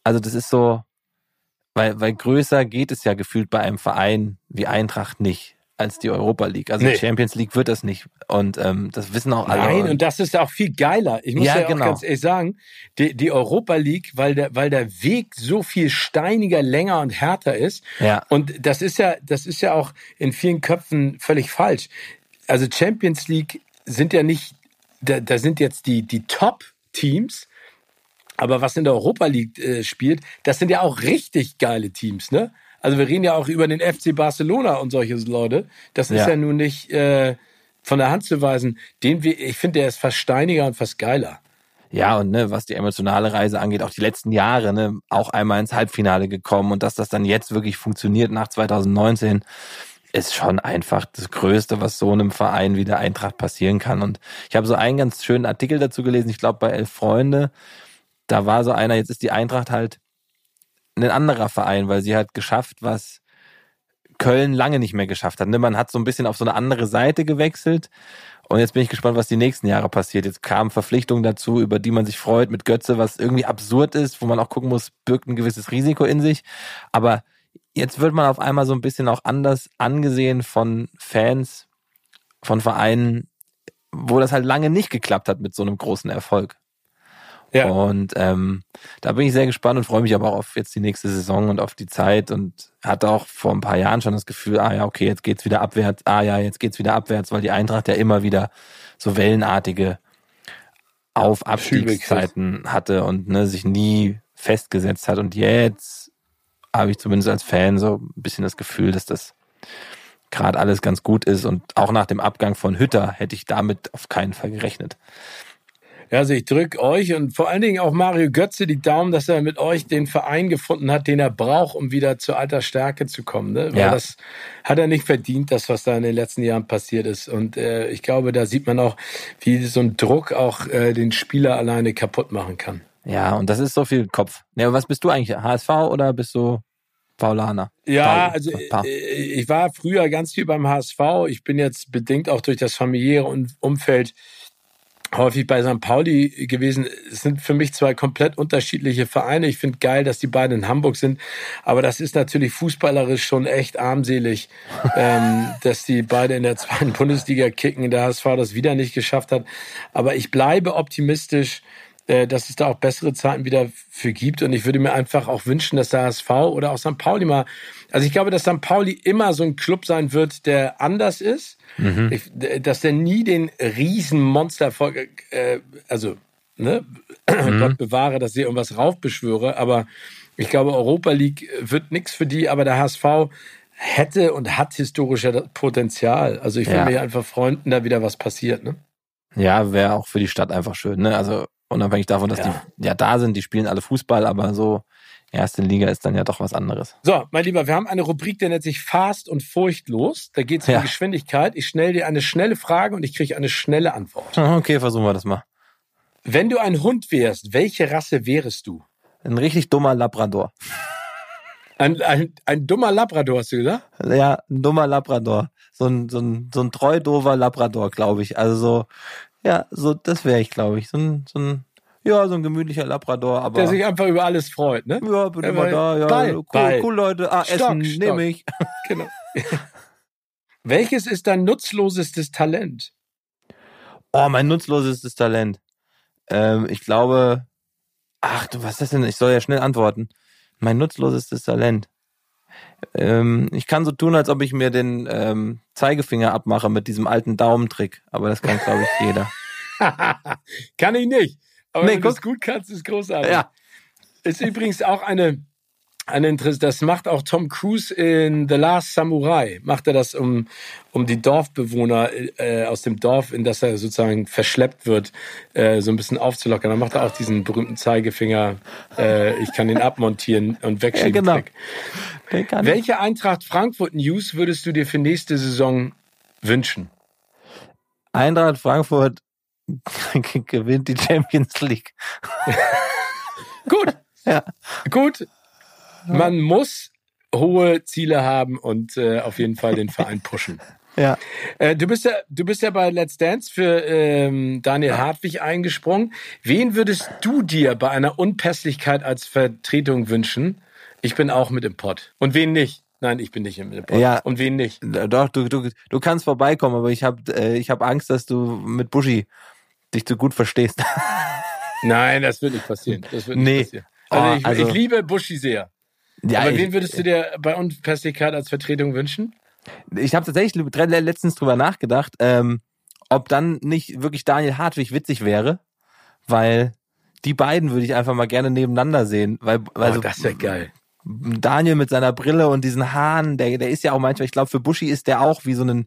Also das ist so, weil, weil größer geht es ja gefühlt bei einem Verein wie Eintracht nicht als die Europa League. Also nee. Champions League wird das nicht. Und ähm, das wissen auch alle. Nein, und das ist auch viel geiler. Ich muss ja, ja genau. auch ganz ehrlich sagen, die, die Europa League, weil der, weil der Weg so viel steiniger, länger und härter ist. Ja. Und das ist ja, das ist ja auch in vielen Köpfen völlig falsch. Also Champions League sind ja nicht, da, da sind jetzt die, die Top-Teams, aber was in der Europa League äh, spielt, das sind ja auch richtig geile Teams, ne? Also wir reden ja auch über den FC Barcelona und solche Leute. Das ist ja, ja nun nicht äh, von der Hand zu weisen. Den wir, ich finde, der ist fast steiniger und fast geiler. Ja, und ne, was die emotionale Reise angeht, auch die letzten Jahre, ne, auch einmal ins Halbfinale gekommen und dass das dann jetzt wirklich funktioniert nach 2019, ist schon einfach das Größte, was so einem Verein wie der Eintracht passieren kann. Und ich habe so einen ganz schönen Artikel dazu gelesen, ich glaube bei Elf Freunde, da war so einer, jetzt ist die Eintracht halt ein anderer Verein, weil sie hat geschafft, was Köln lange nicht mehr geschafft hat. Ne? Man hat so ein bisschen auf so eine andere Seite gewechselt. Und jetzt bin ich gespannt, was die nächsten Jahre passiert. Jetzt kamen Verpflichtungen dazu, über die man sich freut mit Götze, was irgendwie absurd ist, wo man auch gucken muss, birgt ein gewisses Risiko in sich. Aber jetzt wird man auf einmal so ein bisschen auch anders angesehen von Fans, von Vereinen, wo das halt lange nicht geklappt hat mit so einem großen Erfolg. Ja. Und ähm, da bin ich sehr gespannt und freue mich aber auch auf jetzt die nächste Saison und auf die Zeit und hatte auch vor ein paar Jahren schon das Gefühl, ah ja, okay, jetzt geht's wieder abwärts, ah ja, jetzt geht's wieder abwärts, weil die Eintracht ja immer wieder so wellenartige Auf Abstiegszeiten hatte und ne, sich nie festgesetzt hat. Und jetzt habe ich zumindest als Fan so ein bisschen das Gefühl, dass das gerade alles ganz gut ist. Und auch nach dem Abgang von Hütter hätte ich damit auf keinen Fall gerechnet. Ja, also ich drücke euch und vor allen Dingen auch Mario Götze die Daumen, dass er mit euch den Verein gefunden hat, den er braucht, um wieder zur alter Stärke zu kommen. Ne? Weil ja. das hat er nicht verdient, das, was da in den letzten Jahren passiert ist. Und äh, ich glaube, da sieht man auch, wie so ein Druck auch äh, den Spieler alleine kaputt machen kann. Ja, und das ist so viel Kopf. Ja, was bist du eigentlich? HSV oder bist du Paulaner. Ja, Paul, also äh, ich war früher ganz viel beim HSV. Ich bin jetzt bedingt auch durch das familiäre Umfeld häufig bei St. Pauli gewesen. Es sind für mich zwei komplett unterschiedliche Vereine. Ich finde geil, dass die beiden in Hamburg sind. Aber das ist natürlich fußballerisch schon echt armselig, ähm, dass die beide in der zweiten Bundesliga kicken, der HSV das wieder nicht geschafft hat. Aber ich bleibe optimistisch, dass es da auch bessere Zeiten wieder für gibt. Und ich würde mir einfach auch wünschen, dass der HSV oder auch St. Pauli mal, also ich glaube, dass St. Pauli immer so ein Club sein wird, der anders ist, mhm. ich, dass der nie den riesen Monstererfolg, äh, also ne, mhm. Gott bewahre, dass ich irgendwas raufbeschwöre, aber ich glaube, Europa League wird nichts für die, aber der HSV hätte und hat historischer Potenzial. Also ich würde ja. mich einfach freuen, da wieder was passiert. Ne? Ja, wäre auch für die Stadt einfach schön. Ne? Also Unabhängig davon, dass ja. die ja da sind, die spielen alle Fußball, aber so erste Liga ist dann ja doch was anderes. So, mein Lieber, wir haben eine Rubrik, die nennt sich Fast und Furchtlos. Da geht es um ja. Geschwindigkeit. Ich stelle dir eine schnelle Frage und ich kriege eine schnelle Antwort. Okay, versuchen wir das mal. Wenn du ein Hund wärst, welche Rasse wärst du? Ein richtig dummer Labrador. Ein, ein, ein dummer Labrador, hast du gesagt? Ja, ein dummer Labrador. So ein, so ein, so ein treu dover Labrador, glaube ich. Also so, ja, so, das wäre ich, glaube ich. So ein, so ein, ja, so ein gemütlicher Labrador, aber. Der sich einfach über alles freut, ne? Ja, bin immer da, ja. Ball, cool, Ball. cool, Leute. Ah, Stock, Essen nehme ich. Genau. Welches ist dein nutzlosestes Talent? Oh, mein nutzlosestes Talent. Ähm, ich glaube, ach du, was ist das denn? Ich soll ja schnell antworten. Mein nutzlosestes Talent. Ähm, ich kann so tun, als ob ich mir den ähm, Zeigefinger abmache mit diesem alten Daumentrick, aber das kann, glaube ich, jeder. kann ich nicht. Aber nee, wenn du es gut kannst, ist großartig. Ja. Ist übrigens auch eine eine Interesse, das macht auch Tom Cruise in The Last Samurai, macht er das, um, um die Dorfbewohner äh, aus dem Dorf, in das er sozusagen verschleppt wird, äh, so ein bisschen aufzulockern. Dann macht er auch diesen berühmten Zeigefinger, äh, ich kann den abmontieren und wegschieben. Ja, genau. Welche Eintracht Frankfurt News würdest du dir für nächste Saison wünschen? Eintracht Frankfurt gewinnt die Champions League. Gut. Ja. Gut, man muss hohe Ziele haben und äh, auf jeden Fall den Verein pushen. Ja. Äh, du bist ja, du bist ja bei Let's Dance für ähm, Daniel Hartwig eingesprungen. Wen würdest du dir bei einer Unpässlichkeit als Vertretung wünschen? Ich bin auch mit im Pott. Und wen nicht? Nein, ich bin nicht im Pott. Ja. Und wen nicht? Doch, du, du, du kannst vorbeikommen, aber ich habe äh, ich hab Angst, dass du mit Buschi dich zu gut verstehst. Nein, das wird nicht passieren. Das wird nicht Nee. passieren. Also, Oh, ich, also- ich liebe Buschi sehr. Ja, Aber ich, wen würdest du dir bei Unpässlichkeit als Vertretung wünschen? ich habe tatsächlich letztens drüber nachgedacht, ähm, ob dann nicht wirklich Daniel Hartwig witzig wäre, weil die beiden würde ich einfach mal gerne nebeneinander sehen, weil also oh, das wäre geil. Daniel mit seiner Brille und diesen Haaren, der, der ist ja auch manchmal, ich glaube, für Buschi ist der auch wie so ein,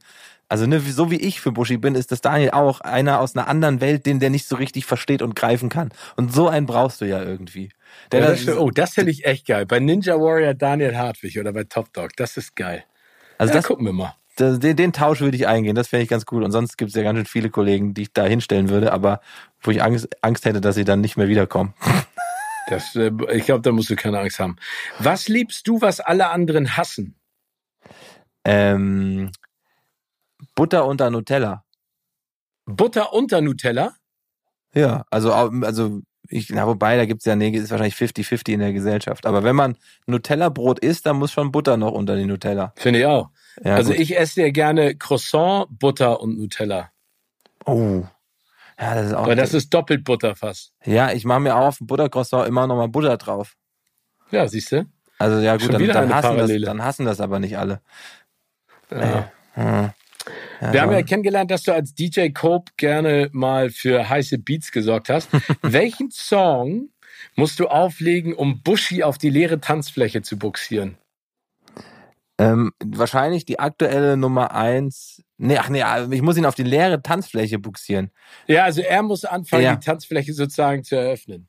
also ne, so wie ich für Buschi bin, ist das Daniel auch einer aus einer anderen Welt, den der nicht so richtig versteht und greifen kann. Und so einen brauchst du ja irgendwie. Der Ja, das- das oh, das finde ich echt geil. Bei Ninja Warrior Daniel Hartwig oder bei Top Dog. Das ist geil. also ja, das, gucken wir mal. das, den, den Tausch würde ich eingehen, das fände ich ganz cool. Und sonst gibt es ja ganz schön viele Kollegen, die ich da hinstellen würde, aber wo ich Angst, Angst hätte, dass sie dann nicht mehr wiederkommen. Das, äh, ich glaube, da musst du keine Angst haben. Was liebst du, was alle anderen hassen? Ähm, Butter unter Nutella. Butter unter Nutella? Ja, also, also ich, na, wobei, da gibt's ja, nee, ist wahrscheinlich 50-50 in der Gesellschaft. Aber wenn man Nutella-Brot isst, dann muss schon Butter noch unter die Nutella. Finde ich auch. Ja, also gut. ich esse ja gerne Croissant, Butter und Nutella. Oh. Ja, das ist auch. Weil das ist doppelt Butter fast. ja, ich mache mir auch auf dem Buttercroissant immer noch mal Butter drauf. Ja, siehst du? Also ja gut, dann, dann, hassen das, dann hassen das aber nicht alle. Ja. Hm. Ja, Wir haben ja kennengelernt, dass du als DJ Cope gerne mal für heiße Beats gesorgt hast. Welchen Song musst du auflegen, um Bushy auf die leere Tanzfläche zu buxieren? ähm, wahrscheinlich die aktuelle Nummer eins. Nee, ach nee, ich muss ihn auf die leere Tanzfläche buxieren. Ja, also er muss anfangen, Ja. die Tanzfläche sozusagen zu eröffnen.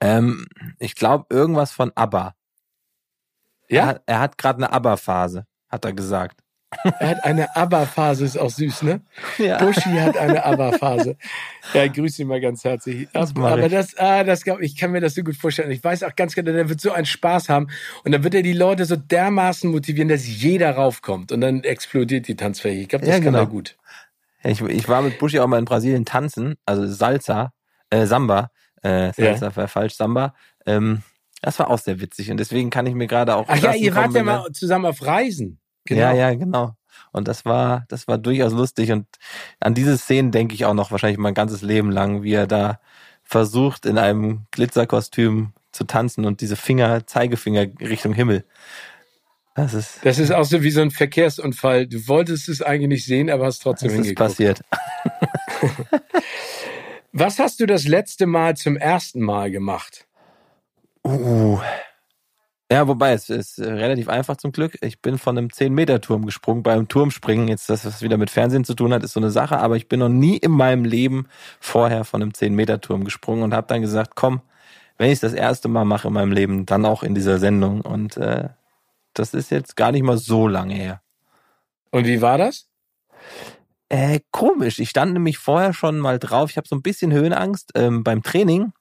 Ähm, ich glaube irgendwas von ABBA. Er Ja, hat, er hat gerade eine ABBA-Phase, hat er gesagt. Er hat eine ABBA-Phase, ist auch süß, ne? Ja. Bushy hat eine ABBA-Phase. Ja, grüße ihn mal ganz herzlich. Das Aber ich. das, ah, das ich kann mir das so gut vorstellen. Ich weiß auch ganz genau, der wird so einen Spaß haben. Und dann wird er die Leute so dermaßen motivieren, dass jeder raufkommt. Und dann explodiert die Tanzfläche. Ich glaube, das Ja, kann genau. er gut. Ich, ich war mit Buschi auch mal in Brasilien tanzen, also Salsa, äh, Samba, äh, Salsa war falsch, Samba. Ähm, das war auch sehr witzig und deswegen kann ich mir gerade auch. Ach ja, ihr wart ja kombinieren. mal zusammen auf Reisen. Genau. Ja, ja, genau. Und das war, das war durchaus lustig und an diese Szenen denke ich auch noch wahrscheinlich mein ganzes Leben lang, wie er da versucht in einem Glitzerkostüm zu tanzen und diese Finger, Zeigefinger Richtung Himmel. Das ist, Das ist auch so wie so ein Verkehrsunfall. Du wolltest es eigentlich nicht sehen, aber hast trotzdem das ist hingeguckt. passiert. Was hast du das letzte Mal zum ersten Mal gemacht? Uh. Ja, wobei es ist äh, relativ einfach zum Glück. Ich bin von einem 10-Meter-Turm gesprungen. Beim Turmspringen, jetzt das, was wieder mit Fernsehen zu tun hat, ist so eine Sache, aber ich bin noch nie in meinem Leben vorher von einem 10-Meter-Turm gesprungen und habe dann gesagt, komm, wenn ich es das erste Mal mache in meinem Leben, dann auch in dieser Sendung. Und äh, das ist jetzt gar nicht mal so lange her. Und wie war das? Äh, komisch. Ich stand nämlich vorher schon mal drauf. Ich habe so ein bisschen Höhenangst ähm, beim Training.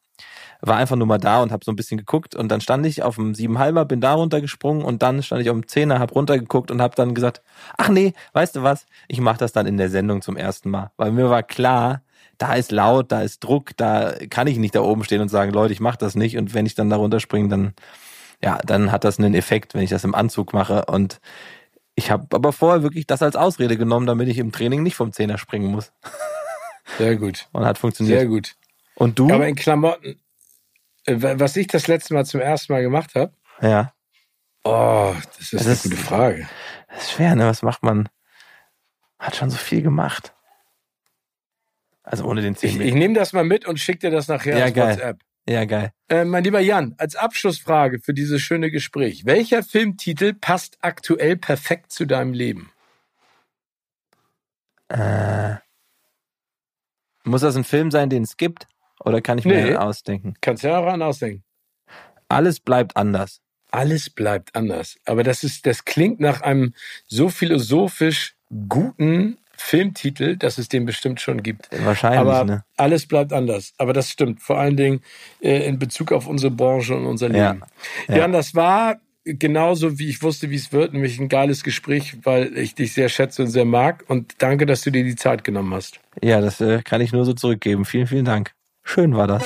War einfach nur mal da und habe so ein bisschen geguckt und dann stand ich auf dem Siebenhalber, bin da runtergesprungen und dann stand ich auf dem Zehner, hab runtergeguckt und habe dann gesagt, ach nee, weißt du was, ich mache das dann in der Sendung zum ersten Mal, weil mir war klar, da ist laut, da ist Druck, da kann ich nicht da oben stehen und sagen, Leute, ich mache das nicht und wenn ich dann da runterspringe, dann ja, dann hat das einen Effekt, wenn ich das im Anzug mache und ich habe aber vorher wirklich das als Ausrede genommen, damit ich im Training nicht vom Zehner springen muss. Sehr gut. Und hat funktioniert. Sehr gut. Und du? Aber in Klamotten, was ich das letzte Mal zum ersten Mal gemacht habe, ja. oh, das ist Das eine ist- gute Frage. Das ist schwer, ne? Was macht man? Hat schon so viel gemacht. Also ohne den Ich, 10 ich nehme das mal mit und schicke dir das nachher Ja, als geil. WhatsApp. Ja, geil. Äh, mein lieber Jan, als Abschlussfrage für dieses schöne Gespräch. Welcher Filmtitel passt aktuell perfekt zu deinem Leben? Äh, muss das ein Film sein, den es gibt? Oder kann ich mir Nee. einen ausdenken? Kannst ja auch an ausdenken. Alles bleibt anders. Alles bleibt anders. Aber das ist, das klingt nach einem so philosophisch guten Filmtitel, dass es den bestimmt schon gibt. Wahrscheinlich, Aber ne? alles bleibt anders. Aber das stimmt. Vor allen Dingen äh, in Bezug auf unsere Branche und unser. Leben. Ja. Jan, das war genauso, wie ich wusste, wie es wird, nämlich ein geiles Gespräch, weil ich dich sehr schätze und sehr mag. Und danke, dass du dir die Zeit genommen hast. Ja, das äh, kann ich nur so zurückgeben. Vielen, vielen Dank. Schön war das.